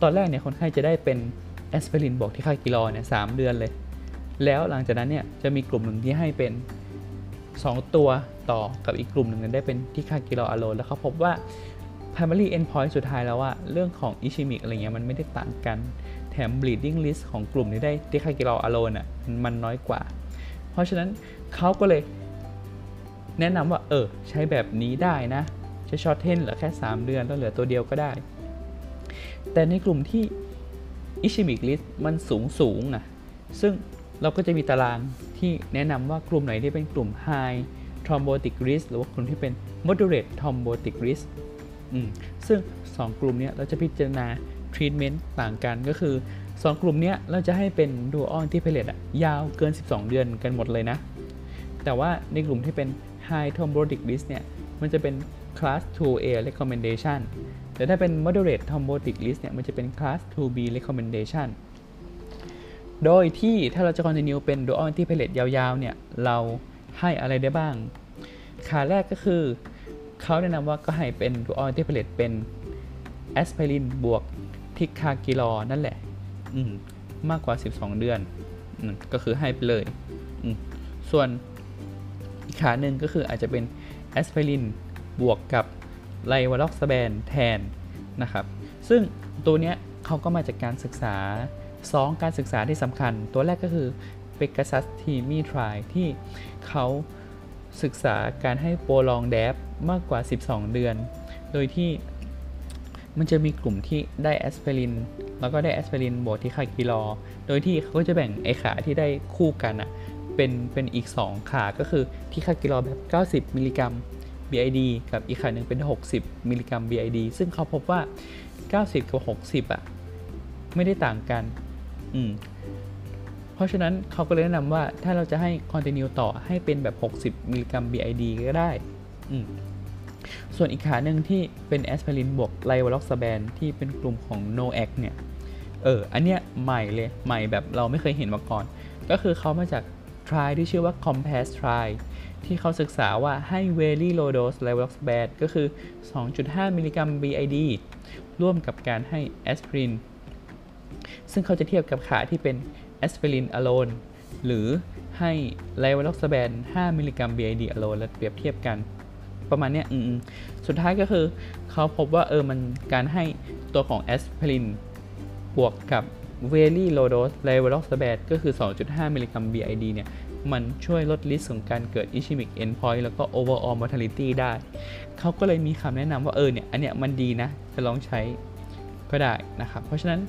ตอนแรกเนี่ยคนไข้จะได้เป็นแอสไพรินบวก ticagrelor เนี่ย 3 เดือนเลย แล้วหลังจากนั้นเนี่ยจะมีกลุ่มหนึ่งที่ให้เป็น2 ตัวต่อกับอีกกลุ่มหนึ่งได้เป็น ticagrelor alone แล้วเขาพบว่า primary endpoint สุดท้ายแล้วว่าเรื่องของ ischemic อะไรเงี้ยมันไม่ได้ต่างกัน แถม bleeding risk ของกลุ่มที่ได้ ticagrelor alone อะมันน้อยกว่า เพราะฉะนั้นเขาก็เลยแนะนำว่า เออ ใช้แบบนี้ได้นะ จะช็อตเทนเหลือแค่ 3 เดือน แล้วเหลือตัวเดียวก็ได้ แต่ในกลุ่มที่ ischemic risk มันสูงสูงอะ ซึ่งเราก็จะมีตารางที่แนะนำว่ากลุ่มไหนที่เป็นกลุ่ม high thrombotic risk หรือว่ากลุ่มที่เป็น moderate thrombotic risk ซึ่ง 2 กลุ่มนี้เราจะพิจารณา treatment ต่างกันก็คือ 2 กลุ่มนี้เราจะให้เป็น dual ที่ pellet ยาวเกิน 12 เดือนกันหมดเลยนะ แต่ว่าในกลุ่มที่เป็น high thrombotic risk เนี่ย มันจะเป็น class 2A recommendation แต่ถ้าเป็น moderate thrombotic risk เนี่ย มันจะเป็น class 2B recommendation โดยที่ถ้าเราจะ continue เป็น dual antipyrate ยาวๆ เนี่ย เราให้อะไรได้บ้างขาแรกก็คือ เขาแนะนำว่าก็ให้เป็น dual antipyrate เป็นแอสไพรินบวกticagrelor นั่นแหละมากกว่า 12 เดือนอก็คือให้ไปเลยส่วนอีกขาหนึ่งก็คืออาจจะเป็นแอสไพรินบวกกับ rivaroxaban แทนนะครับ ซึ่งตัวเนี้ยเขาก็มาจากการศึกษา 2 การศึกษาที่สำคัญ ตัวแรกก็คือ Pegasus t e a m y Trial ที่เขา ศึกษาการให้ prolonged DAPTมากกว่า 12 เดือน โดยที่มันจะมีกลุ่มที่ได้แอสไพรินแล้วก็ได้แอสไพรินบวก ticagrelor โดยที่เขาก็จะแบ่งไอขาที่ได้คู่กันอะเป็นเป็นอีก 2 ขาก็คือ ticagrelor แบบ 90 มิลลิกรัม BID กับอีกขาหนึ่งเป็น 60 มิลลิกรัม BID ซึ่งเขาพบว่า 90 กับ 60อะไม่ได้ต่างกัน อืม เพราะฉะนั้นเขาก็เลยแนะนำว่าถ้าเราจะให้ continue ต่อให้เป็นแบบ 60 มิลลิกรัม BID ก็ได้ ส่วนอีกขาหนึ่งที่เป็นแอสไพรินบวก rivaroxaban ที่เป็นกลุ่มของ NOAC เนี่ย เออ อันเนี้ยใหม่เลย ใหม่แบบเราไม่เคยเห็นมาก่อน ก็คือเขามาจาก trial ที่ชื่อว่า COMPASS trial ที่เขาศึกษาว่าให้ very low dose l e v o x b a d ก็คือ 2.5 มิลลิกรัม BID ร่วมกับการให้แอสไพริน ซึ่งเขาจะเทียบกับขาที่เป็น สไพริน alone หรือให้ไลวอล็อกซาแบน 5 มิลลิกรัม BID alone แล้วเปรียบเทียบกัน ประมาณนี้อืมสุดท้ายก็คือเขาพบว่าเออมันการให้ตัวของแอสไพรินบวกกับ very low dose l e v o l o x a b a d ก็คือ 2.5 มิลลิกรัม BID เนี่ยมันช่วยลดริสของการเกิด ischemic endpoint แล้วก็ overall mortality ได้ เขาก็เลยมีคำแนะนำว่าเออเนี่ย อันเนี้ยมันดีนะ จะลองใช้ก็ได้นะครับ เพราะฉะนั้น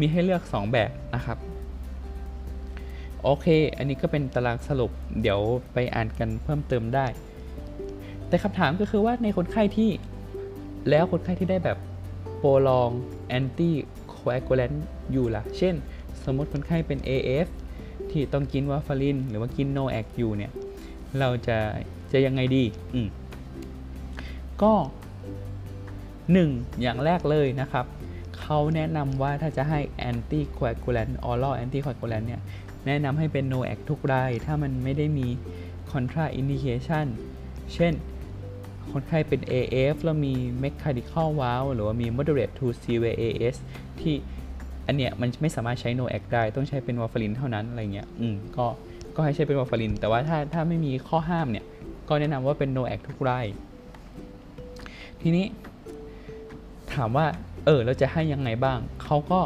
มีให้เลือก 2 แบบนะครับ โอเค อันนี้ก็เป็นตารางสรุป เดี๋ยวไปอ่านกันเพิ่มเติมได้ แต่คำถามก็คือว่าในคนไข้ที่แล้วคนไข้ที่ได้แบบ prolong anticoagulant อยู่ล่ะ เช่น สมมติคนไข้เป็น AF ที่ต้องกินวาฟาริน หรือว่ากิน NOAC อยู่เนี่ย เราจะจะยังไงดี อืมก็ 1. อย่างแรกเลยนะครับ เขาแนะนำว่าถ้าจะให้ anticoagulant oral anticoagulant เนี่ย แนะนำให้เป็น NOAC ทุกราย ถ้ามันไม่ได้มี contraindication เช่น คนไข้เป็น AF แล้วมี mechanical valve หรือว่ามี moderate to severe AS ที่อันเนี้ยมันไม่สามารถใช้ NOAC ได้ ต้องใช้เป็นวอร์ฟารินเท่านั้น อะไรเงี้ย อืม ก็ ก็ให้ใช้เป็นวอร์ฟาริน แต่ว่าถ้า ถ้าไม่มีข้อห้ามเนี่ย ก็แนะนำว่าเป็นโนแอคทุกราย ทีนี้ถามว่า เออ เราจะให้ยังไงบ้าง เขาก็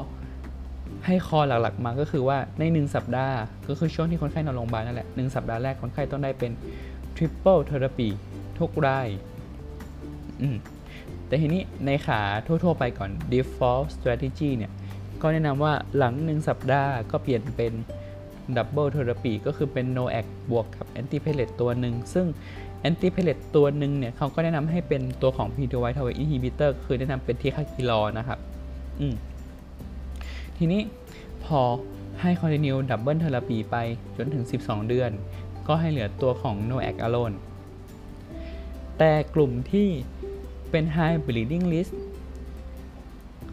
ให้คอหลักๆมาก็คือว่าใน 1 สัปดาห์ ก็คือช่วงที่คนไข้นอนโรงพยาบาลนั่นแหละ1สัปดาห์แรกคนไข้ต้องได้เป็น triple therapy ทุกรายอืมแต่ทีนี้ในขาทั่ว ๆ ไปก่อน default strategy เนี่ยก็แนะนำว่าหลัง 1 สัปดาห์ก็เปลี่ยนเป็นdouble therapy ก็คือเป็น NOAC บวกกับ antiplatelet ตัวหนึ่ง ซึ่ง antiplatelet ตัวหนึ่งเนี่ยเขาก็แนะนำให้เป็นตัวของ p ี y ไวท์ทาวเวอินฮิบิเตอร์คือแนะนำเป็น ticagrelor นะครับ อืม ทีนี้พอให้ continue double therapy ไปจนถึง 12 เดือน ก็ให้เหลือตัวของ n o a c alone แต่กลุ่มที่เป็น high bleeding risk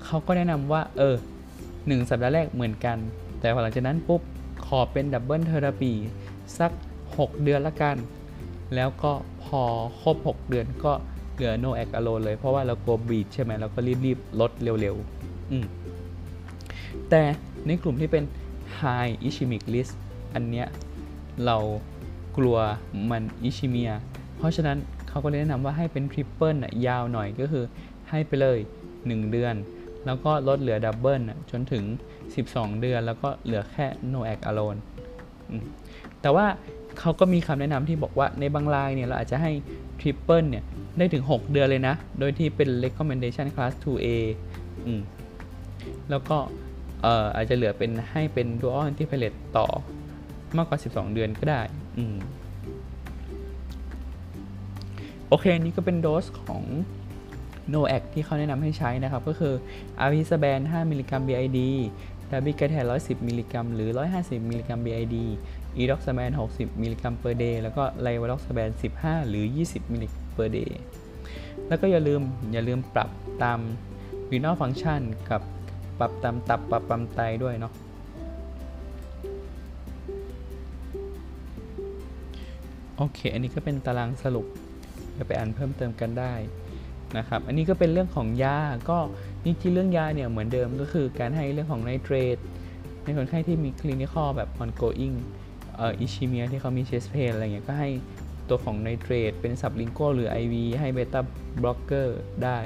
เขาก็แนะนำว่า เออ 1 สัปดาห์แรกเหมือนกัน แต่หลังจากนั้นปุ๊บ ขอเป็น double therapy สัก 6 เดือนละกัน แล้วก็พอครบ 6 เดือนก็เหลือ NOAC alone เลย เพราะว่าเรากลัว bleed ใช่ไหมเราก็รีบๆ ลดเร็วๆ อืม แต่ในกลุ่มที่เป็น High Ischemic Risk อันเนี้ยเรากลัวมัน ischemia เพราะฉะนั้นเขาก็เลยแนะนำว่าให้เป็น tripleยาวหน่อยก็คือให้ไปเลย 1 เดือน แล้วก็ลดเหลือดับเบิลจนถึง 12 เดือน แล้วก็เหลือแค่ no act alone แต่ว่าเขาก็มีคำแนะนำที่บอกว่าในบางรายเนี่ย เราอาจจะให้ triple เนี่ย ได้ถึง 6 เดือนเลยนะ โดยที่เป็น recommendation class 2A แล้วก็ เอ่ออาจจะเหลือเป็นให้เป็น dual antipyrate ต่อมากกว่า 12 เดือนก็ได้อืมโอเค นี่ก็เป็นโดสของ NOAC ที่เขาแนะนำให้ใช้นะครับ ก็คือ apixaban 5 มิลลิกรัม BID dabigatran 110 มิลลิกรัม หรือ 150 มิลลิกรัม BID edoxaban 60 มิลลิกรัม per day แล้วก็ rivaroxaban 15 หรือ 20 มิลลิกรัม per day แล้วก็อย่าลืมอย่าลืมปรับตาม renal function กับ ปรับตามตับปรับตามไตด้วยเนาะโอเค อันนี้ก็เป็นตารางสรุปจะไปอ่านเพิ่มเติมกันได้นะครับ อันนี้ก็เป็นเรื่องของยา ก็นี่ที่เรื่องยาเนี่ยเหมือนเดิมก็คือการให้เรื่องของไนเตรตในคนไข้ที่มี clinical แบบ ongoing เอ่อ ischemia ที่เขามี chest pain อะไรเงี้ยก็ให้ตัวของไนเตรตเป็น sublingual หรือ IV ให้ beta blocker ได้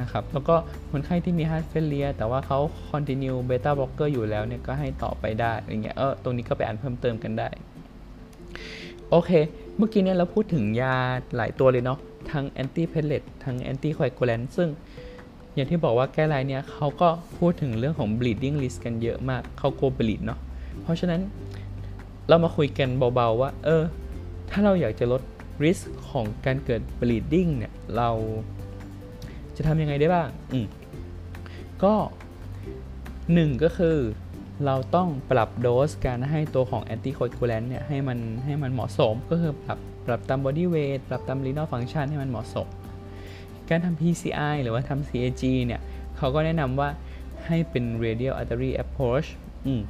นะครับ แล้วก็คนไข้ที่มี heart failure แต่ว่าเขา continue beta blocker อยู่แล้วเนี่ยก็ให้ต่อไปได้อย่างเงี้ยเออตรงนี้ก็ไปอ่านเพิ่มเติมกันได้ โอเค เมื่อกี้เนี่ยเราพูดถึงยาหลายตัวเลยเนาะทั้ง antiplatelet ทั้ง anticoagulant ซึ่งอย่างที่บอกว่า guideline เนี่ยเขาก็พูดถึงเรื่องของ bleeding risk กันเยอะมากเขากลัว bleed เนาะเพราะฉะนั้นเรามาคุยกันเบาๆว่า เออ ถ้าเราอยากจะลด risk ของการเกิด bleeding เนี่ย เรา จะทำยังไงได้บ้างอืมก็หนึ่งก็คือเราต้องปรับโดสการให้ตัวของ anticoagulant เนี่ยให้มันให้มันเหมาะสมก็คือปรับปรับตาม body weight ปรับตาม renal function ให้มันเหมาะสม การทำ PCI หรือว่าทำ CAG เนี่ยเขาก็แนะนำว่าให้เป็น radial artery approach อืม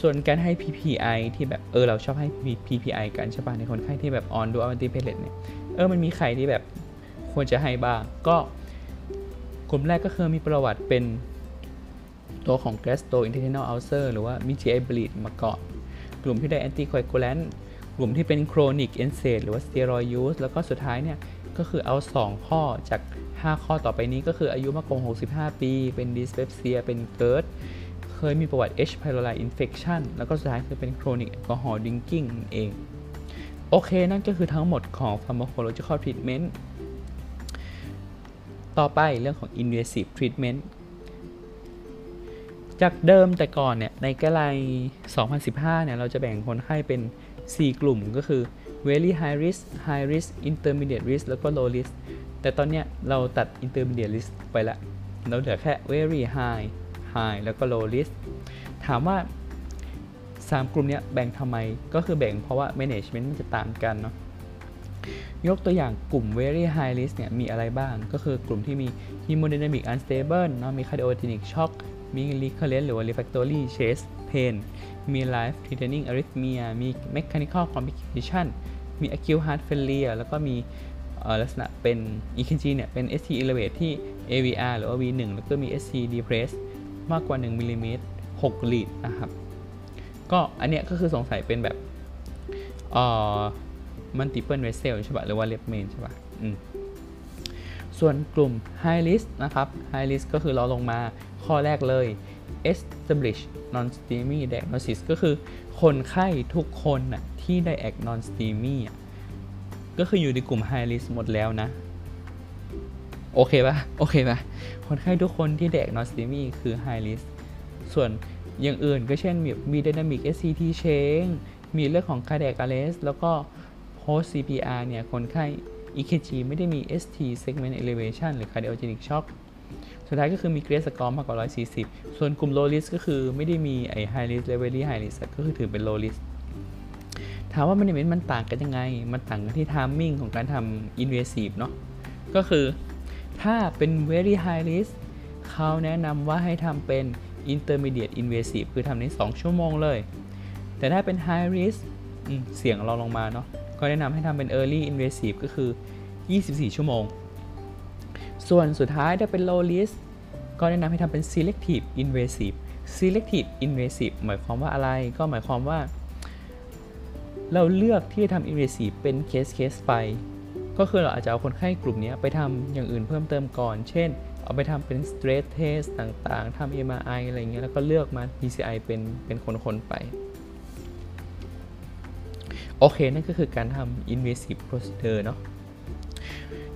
ส่วนการให้ PPI ที่แบบเออเราชอบให้ PPI กันใช่ปะในคนไข้ที่แบบ on dual antiplatelet เนี่ยเออมันมีใครที่แบบ ควรจะให้บ้าง ก็กลุ่มแรกก็คือมีประวัติเป็นตัวของ gastrointestinal ulcer หรือว่ามี GI bleed มาก่อน กลุ่มที่ได้ anticoagulant กลุ่มที่เป็น chronic NSAID หรือว่า steroid use แล้วก็สุดท้ายเนี่ย ก็คือเอา 2 ข้อจาก 5 ข้อต่อไปนี้ก็คืออายุมากกว่า 65 ปี เป็น dyspepsia เป็น GERD เคยมีประวัติ H. pylori infection แล้วก็สุดท้ายคือเป็น chronic alcohol drinking เอง โอเค นั่นก็คือทั้งหมดของ pharmacological treatment ต่อไปเรื่องของ invasive treatment จากเดิมแต่ก่อนเนี่ยในแกไล2015 เนี่ยเราจะแบ่งคนไข้เป็น 4 กลุ่มก็คือ very high risk high risk intermediate risk แล้วก็ low risk แต่ตอนเนี้ยเราตัด intermediate risk ไปละเราเหลือแค่ very high high แล้วก็ low risk ถามว่า 3 กลุ่มเนี้ยแบ่งทำไมก็คือแบ่งเพราะว่า management มันจะต่างกันเนาะ ยกตัวอย่างกลุ่ม very high risk เนี่ยมีอะไรบ้าง ก็คือกลุ่มที่มี hemodynamic unstable เนาะมี cardiogenic shock มี recurrent หรือว่า refractory chest pain มี life threatening arrhythmia มี mechanical complication มี acute heart failure แล้วก็มีลักษณะเป็น EKG เนี่ยเป็น ST elevate ที่ AVR หรือว่า V1 แล้วก็มี ST depressed มากกว่า 1มิลลิเมตร6ลีดนะครับ ก็อันเนี้ยก็คือสงสัยเป็นแบบ multiple vessel ใช่ป่ะหรือว่า left main ใช่ป่ะอืมส่วนกลุ่ม high risk นะครับ high risk ก็คือเราลงมาข้อแรกเลย establish non steamy diagnosis ก็คือคนไข้ทุกคนน่ะที่ได้ act non steamy ก็คืออยู่ในกลุ่ม high risk หมดแล้วนะ โอเคปะโอเคปะคนไข้ทุกคนที่ได้ act non steamy คือ high risk ส่วนอย่างอื่นก็เช่นมีมี dynamic SCT change มีเรื่องของ cardiac arrest แล้วก็ post CPR เนี่ยคนไข้ EKG ไม่ได้มี ST segment elevation หรือ cardiogenic shock สุดท้ายก็คือมีเกรสสกอร์มากกว่า 140 ส่วนกลุ่ม low risk ก็คือไม่ได้มีไอ้ high risk และ very high risk ก็คือถือเป็น low risk ถามว่ามันมันต่างกันยังไง มันต่างกันที่ timing ของการทำ invasive เนาะก็คือถ้าเป็น very high risk เขาแนะนำว่าให้ทำเป็น intermediate invasive คือทำใน 2 ชั่วโมงเลย แต่ถ้าเป็น high risk เสียงเราลงมาเนาะ ก็แนะนำให้ทำเป็น early invasive ก็คือ 24 ชั่วโมง ส่วนสุดท้ายถ้าเป็น low risk ก็แนะนำให้ทำเป็น selective invasive selective invasive หมายความว่าอะไรก็หมายความว่า เราเลือกที่จะทำ invasive เป็น case case ไป ก็คือเราอาจจะเอาคนไข้กลุ่มนี้ไปทำอย่างอื่นเพิ่มเติมก่อน เช่น เอาไปทำเป็น stress test ต่างๆทำ MRI อะไรเงี้ยแล้วก็เลือกมา PCI เป็นเป็นคนๆไป โอเค นั่นก็คือการทำ invasive procedure เนาะ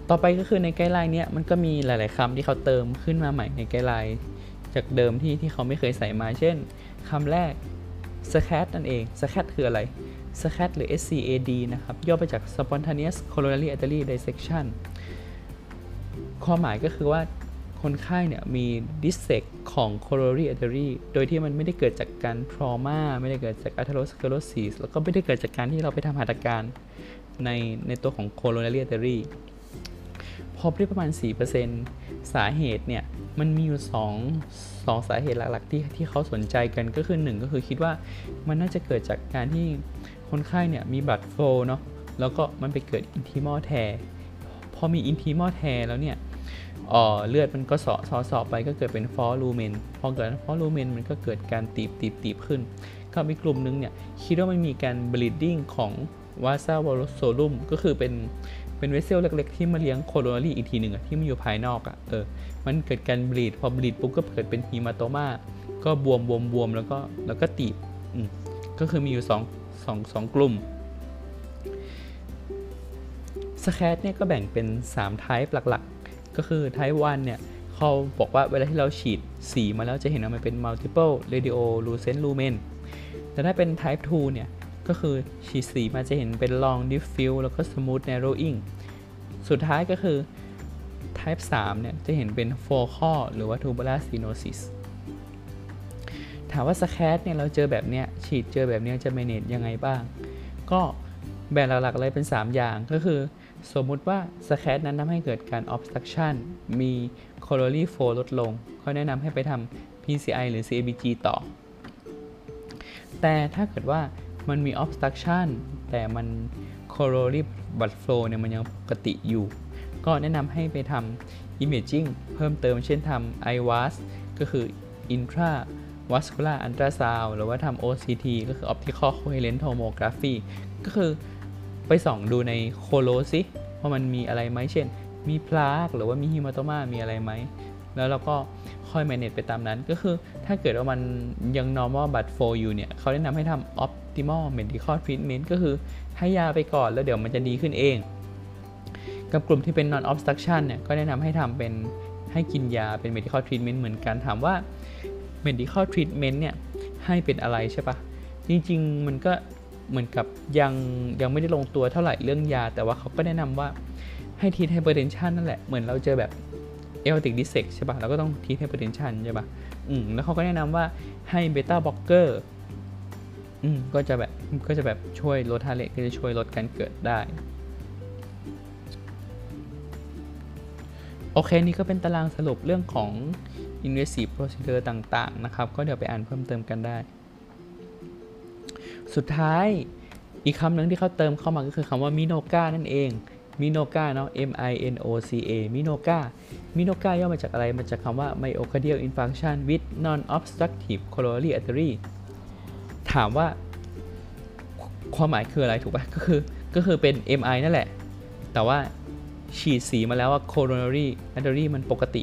ต่อไปก็คือในไกด์ไลน์เนี้ยมันก็มีหลาย ๆคำที่เขาเติมขึ้นมาใหม่ในไกด์ไลน์จากเดิมที่ที่เขาไม่เคยใส่มา เช่นคำแรก SCAD นั่นเอง SCAD คืออะไร SCAD หรือ SCAD นะครับ ย่อมาจาก Spontaneous Coronary Artery Dissection ความหมายก็คือว่า คนไข้เนี่ยมี dissect ของ coronary artery โดยที่มันไม่ได้เกิดจากการ trauma ไม่ได้เกิดจาก atherosclerosis แล้วก็ไม่ได้เกิดจากการที่เราไปทำหัตถการในในตัวของ coronary artery พบได้ประมาณ 4%สาเหตุเนี่ย มันมีอยู่ 2 2 สาเหตุหลัก ๆ ที่ที่เขาสนใจกันก็คือ 1 ก็คือคิดว่ามันน่าจะเกิดจากการที่คนไข้เนี่ยมีบัตรโฟเนาะแล้วก็มันไปเกิด intimal tear พอมี intimal tear แล้วเนี่ย เลือดมันก็เซาะเซาะเซาะไปก็เกิดเป็น false lumen พอเกิด false lumen มันก็เกิดการตีบตีบตีบขึ้นก็มีกลุ่มนึงเนี่ยคิดว่ามันมีการ bleeding ของ vasa vasorum ก็คือเป็นเป็น vessel เล็กๆ ที่มาเลี้ยง coronary อีกทีหนึ่งอะที่มันอยู่ภายนอกอะเออมันเกิดการ bleed พอ bleed ปุ๊บก็เกิดเป็น hematoma ก็บวมบวมบวมแล้วก็แล้วก็ตีบก็คือมีอยู่2 2 2กลุ่มสแคตเนี่ยก็แบ่งเป็น3 type หลักๆ ก็คือ type 1เนี่ยเขาบอกว่าเวลาที่เราฉีดสีมาแล้วจะเห็นว่ามันเป็น multiple radiolucent lumen แต่ถ้าเป็น type 2เนี่ย ก็คือฉีดสีมาจะเห็นเป็น long diffuse แล้วก็ smooth narrowing สุดท้ายก็คือ type 3เนี่ย จะเห็นเป็น focal หรือว่า tubular stenosis ถามว่าสแคตเนี่ย เราเจอแบบเนี้ย ฉีดเจอแบบเนี้ยจะ manage ยังไงบ้าง ก็แบ่งหลักๆเลยเป็น 3 อย่างก็คือ สมมุติว่าสแคตนั้นทำให้เกิดการ obstruction มี coronary flow ลดลงก็แนะนำให้ไปทำ PCI หรือ CABG ต่อ แต่ถ้าเกิดว่ามันมี obstruction แต่มัน coronary blood flow เนี่ยมันยังปกติอยู่ ก็แนะนำให้ไปทำ imaging เพิ่มเติมเช่นทำ IVAS ก็คือ intra vascular ultrasound หรือว่าทำ OCT ก็คือ optical coherent tomography ก็คือ ไปส่องดูในโคโลซิว่ามันมีอะไรไหมเช่น มีพลากหรือว่ามีฮิมาโตมามีอะไรไหม แล้วเราก็ค่อย manage ไปตามนั้น ก็คือถ้าเกิดว่ามันยัง normal but flow อยู่เนี่ยเขาแนะนำให้ทำ optimal medical treatment ก็คือให้ยาไปก่อนแล้วเดี๋ยวมันจะดีขึ้นเอง กับกลุ่มที่เป็น non obstruction เนี่ยก็แนะนำให้ทำเป็นให้กินยาเป็น medical treatment เหมือนกันถามว่า medical treatment เนี่ยให้เป็นอะไรใช่ปะจริง ๆ มันก็ เหมือนกับยังยังไม่ได้ลงตัวเท่าไหร่เรื่องยา แต่ว่าเขาก็แนะนำว่าให้ treat hypertension นั่นแหละ เหมือนเราเจอแบบ aortic dissect ใช่ปะเราก็ต้อง treat hypertension ใช่ปะอืมแล้วเขาก็แนะนำว่าให้ beta blocker อืมก็จะแบบก็จะแบบช่วยลดทาร์เรตก็จะช่วยลดการเกิดได้โอเค นี่ก็เป็นตารางสรุปเรื่องของ invasive procedure ต่าง ๆ นะครับ ก็เดี๋ยวไปอ่านเพิ่มเติมกันได้ สุดท้ายอีกคำหนึ่งที่เขาเติมเข้ามาก็คือคำว่ามิโนกานั่นเองมิโนกาเนาะ M I N O C A มิโนกามิโนกาย่อมาจากอะไร มาจากคำว่า myocardial infarction with non-obstructive coronary artery ถามว่าความหมายคืออะไรถูกป่ะ ก็คือ ก็คือเป็น MI นั่นแหละ แต่ว่าฉีดสีมาแล้วว่า coronary artery มันปกติ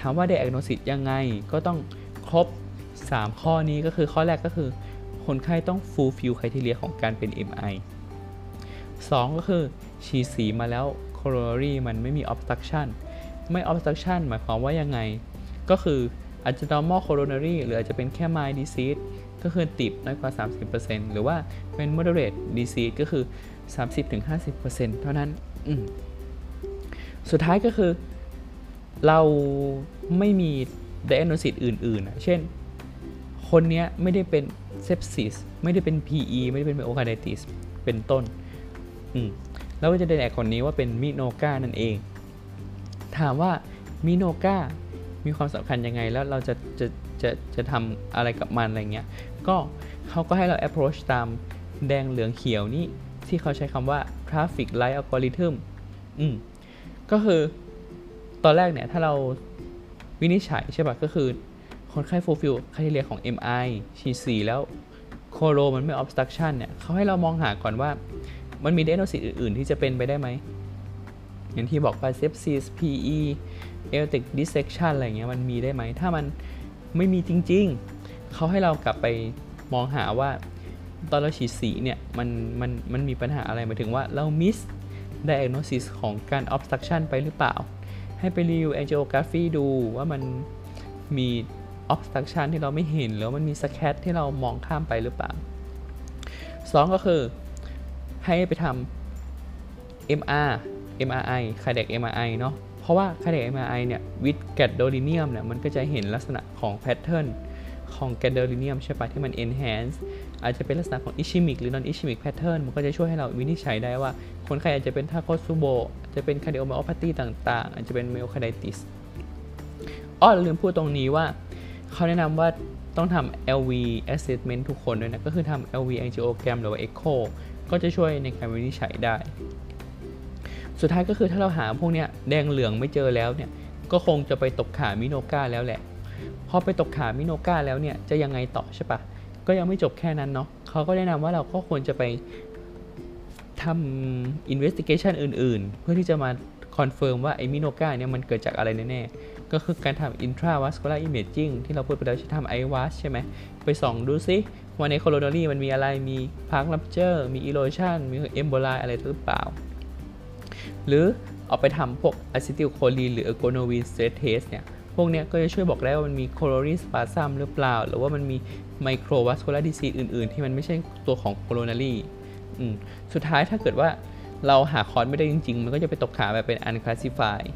ถามว่า diagnosis ยังไง ก็ต้องครบ 3 ข้อนี้ก็คือข้อแรกก็คือ คนไข้ต้อง fulfill criteria ของการเป็น MI 2 ก็คือฉีดสีมาแล้ว coronary มันไม่มี obstruction ไม่ obstruction หมายความว่ายังไง ก็คืออาจจะ normal coronary หรืออาจจะเป็นแค่ mild disease ก็คือติดน้อยกว่า 30%หรือว่าเป็น moderate disease ก็คือ 30-50%เท่านั้น สุดท้ายก็คือ เราไม่มี diagnosis อื่น ๆ เช่น คนนี้ไม่ได้เป็น sepsis ไม่ได้เป็น PE ไม่ได้เป็น myocarditis เป็นต้นอืมแล้วก็จะได้แอกคนนี้ว่าเป็นมิโนกานั่นเอง ถามว่ามิโนกามีความสำคัญยังไงแล้วเราจะจะจะจะทำอะไรกับมันอะไรเงี้ย ก็เขาก็ให้เรา approach ตามแดงเหลืองเขียวนี่ที่เขาใช้คำว่า traffic light algorithm อืมก็คือตอนแรกเนี่ย ถ้าเราวินิจฉัยใช่ป่ะก็คือ คนไข้ fulfill ค่าเฉลี่ยของ MI ฉีสีแล้วโคโรมันไม่ obstruction เนี่ยเขาให้เรามองหาก่อนว่า มันมี diagnosis อื่น ๆ ที่จะเป็นไปได้ไหม อย่างที่บอกไป sepsis PE aortic dissection อะไรเงี้ยมันมีได้ไหม ถ้ามันไม่มีจริง ๆ เขาให้เรากลับไปมองหาว่า ตอนเราฉีดสีเนี่ย มันมันมันมีปัญหาอะไรหมายถึงว่าเรา miss diagnosis ของการ obstruction ไปหรือเปล่า ให้ไปรีวิว angiography ดูว่ามันมี obstruction ที่เราไม่เห็น หรือมันมี scat ที่เรามองข้ามไปหรือเปล่า 2 ก็คือให้ไปทำ MR MRI cardiac MRI เนาะเพราะว่า cardiac MRI เนี่ย with gadolinium เนี่ยมันก็จะเห็นลักษณะของ pattern ของ gadolinium ใช่ปะที่มัน enhance อาจจะเป็นลักษณะของ ischemic หรือ non ischemic pattern มันก็จะช่วยให้เราวินิจฉัยได้ว่า คนไข้อาจจะเป็นทาโคซูโบจะเป็น cardiomyopathy ต่างๆ อาจจะเป็น myocarditis อ้อลืมพูดตรงนี้ว่า เขาแนะนำว่าต้องทำ LV assessment ทุกคนด้วยนะ ก็คือทำ LV angiogram หรือว่า echo ก็จะช่วยในการวินิจฉัยได้ สุดท้ายก็คือถ้าเราหาพวกเนี้ยแดงเหลืองไม่เจอแล้วเนี่ย ก็คงจะไปตกขา MINOCA แล้วแหละ พอไปตกขา MINOCA แล้วเนี่ยจะยังไงต่อใช่ปะ ก็ยังไม่จบแค่นั้นเนาะเขาก็แนะนำว่าเราก็ควรจะไปทำ investigation อื่น ๆ เพื่อที่จะมา confirm ว่าไอ้ MINOCA เนี่ยมันเกิดจากอะไรแน่ๆ ก็คือการทำ intravascular imaging ที่เราพูดไปแล้วจะทำ IVUS ใช่ไหม ไปส่องดูซิว่าใน coronary มันมีอะไร มี plaque rupture มี erosion มี emboli อะไรหรือเปล่า หรือเอาไปทำพวก acetylcholine หรือ ergonovine stress test เนี่ย พวกเนี้ยก็จะช่วยบอกได้ว่ามันมี coronary spasm หรือเปล่า หรือว่ามันมี microvascular disease อื่น ๆ ที่มันไม่ใช่ตัวของ coronary สุดท้ายถ้าเกิดว่าเราหาคอร์สไม่ได้จริง ๆ มันก็จะไปตกขาแบบเป็น unclassified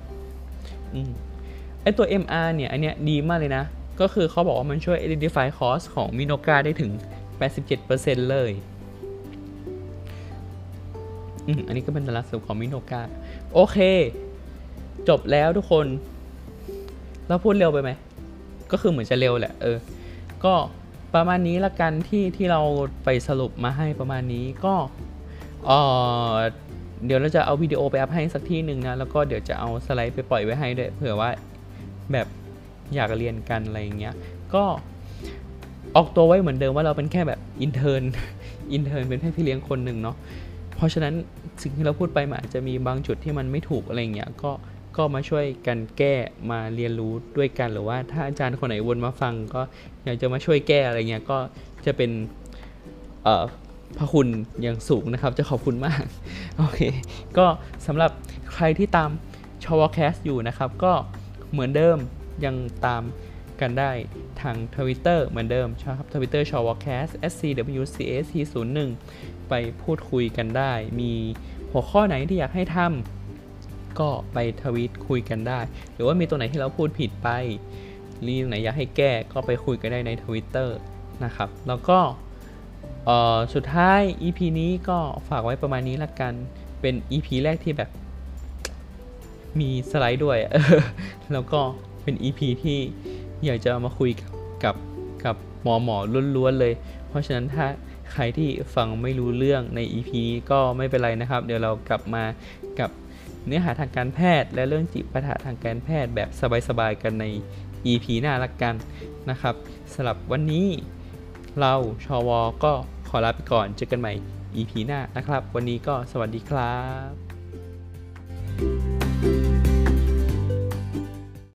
อืม ไอตัว MR เนี่ย อันเนี้ยดีมากเลยนะ ก็คือเขาบอกว่ามันช่วย identify cause ของมิโนกาได้ถึง 87%เลย อืม อันนี้ก็เป็นตารางสรุปของมิโนกาโอเค จบแล้วทุกคน เราพูดเร็วไปไหม ก็คือเหมือนจะเร็วแหละ เออ ก็ประมาณนี้ละกันที่ที่เราไปสรุปมาให้ประมาณนี้ก็เออเดี๋ยวเราจะเอาวิดีโอไป up ให้สักที่หนึ่งนะ แล้วก็เดี๋ยวจะเอาสไลด์ไปปล่อยไว้ให้ด้วยเผื่อว่า แบบอยากเรียนกันอะไรอย่างเงี้ย ก็ออกตัวไว้เหมือนเดิมว่าเราเป็นแค่แบบ intern intern เป็นแค่พี่เลี้ยงคนหนึ่งเนาะเพราะฉะนั้นสิ่งที่เราพูดไปมันอาจจะมีบางจุดที่มันไม่ถูกอะไรเงี้ยก็ก็มาช่วยกันแก้มาเรียนรู้ด้วยกันหรือว่าถ้าอาจารย์คนไหนวนมาฟัง ก็อยากจะมาช่วยแก้อะไรเงี้ยก็จะเป็นเอ่อพระคุณอย่างสูงนะครับ จะขอบคุณมากโอเคก็สำหรับใครที่ตามชอวอแคสต์อยู่นะครับ ก็ เหมือนเดิมยังตามกันได้ทางทวิตเตอร์เหมือนเดิมครับทวิตเตอร์ชอวอแคสต์ scwcs 01 ไปพูดคุยกันได้ มีหัวข้อไหนที่อยากให้ทำก็ไปทวีตคุยกันได้ หรือว่ามีตัวไหนที่เราพูดผิดไปหรือไหนอยากให้แก้ก็ไปคุยกันได้ในทวิตเตอร์นะครับ แล้วก็สุดท้าย EP นี้ก็ฝากไว้ประมาณนี้ละกัน เป็น EP แรกที่แบบ มีสไลด์ด้วยแล้วก็เป็น EP ที่อยากจะมาคุยกับกับกับหมอหมอล้วนๆเลย เพราะฉะนั้นถ้าใครที่ฟังไม่รู้เรื่องใน EP นี้ก็ไม่เป็นไรนะครับ เดี๋ยวเรากลับมากับเนื้อหาทางการแพทย์ และเรื่องจิตปัญหาทางการแพทย์แบบสบายๆกันใน EP หน้าละกันนะครับสำหรับวันนี้เราชอวอก็ขอลาไปก่อนเจอกันใหม่ EP หน้านะครับ วันนี้ก็สวัสดีครับ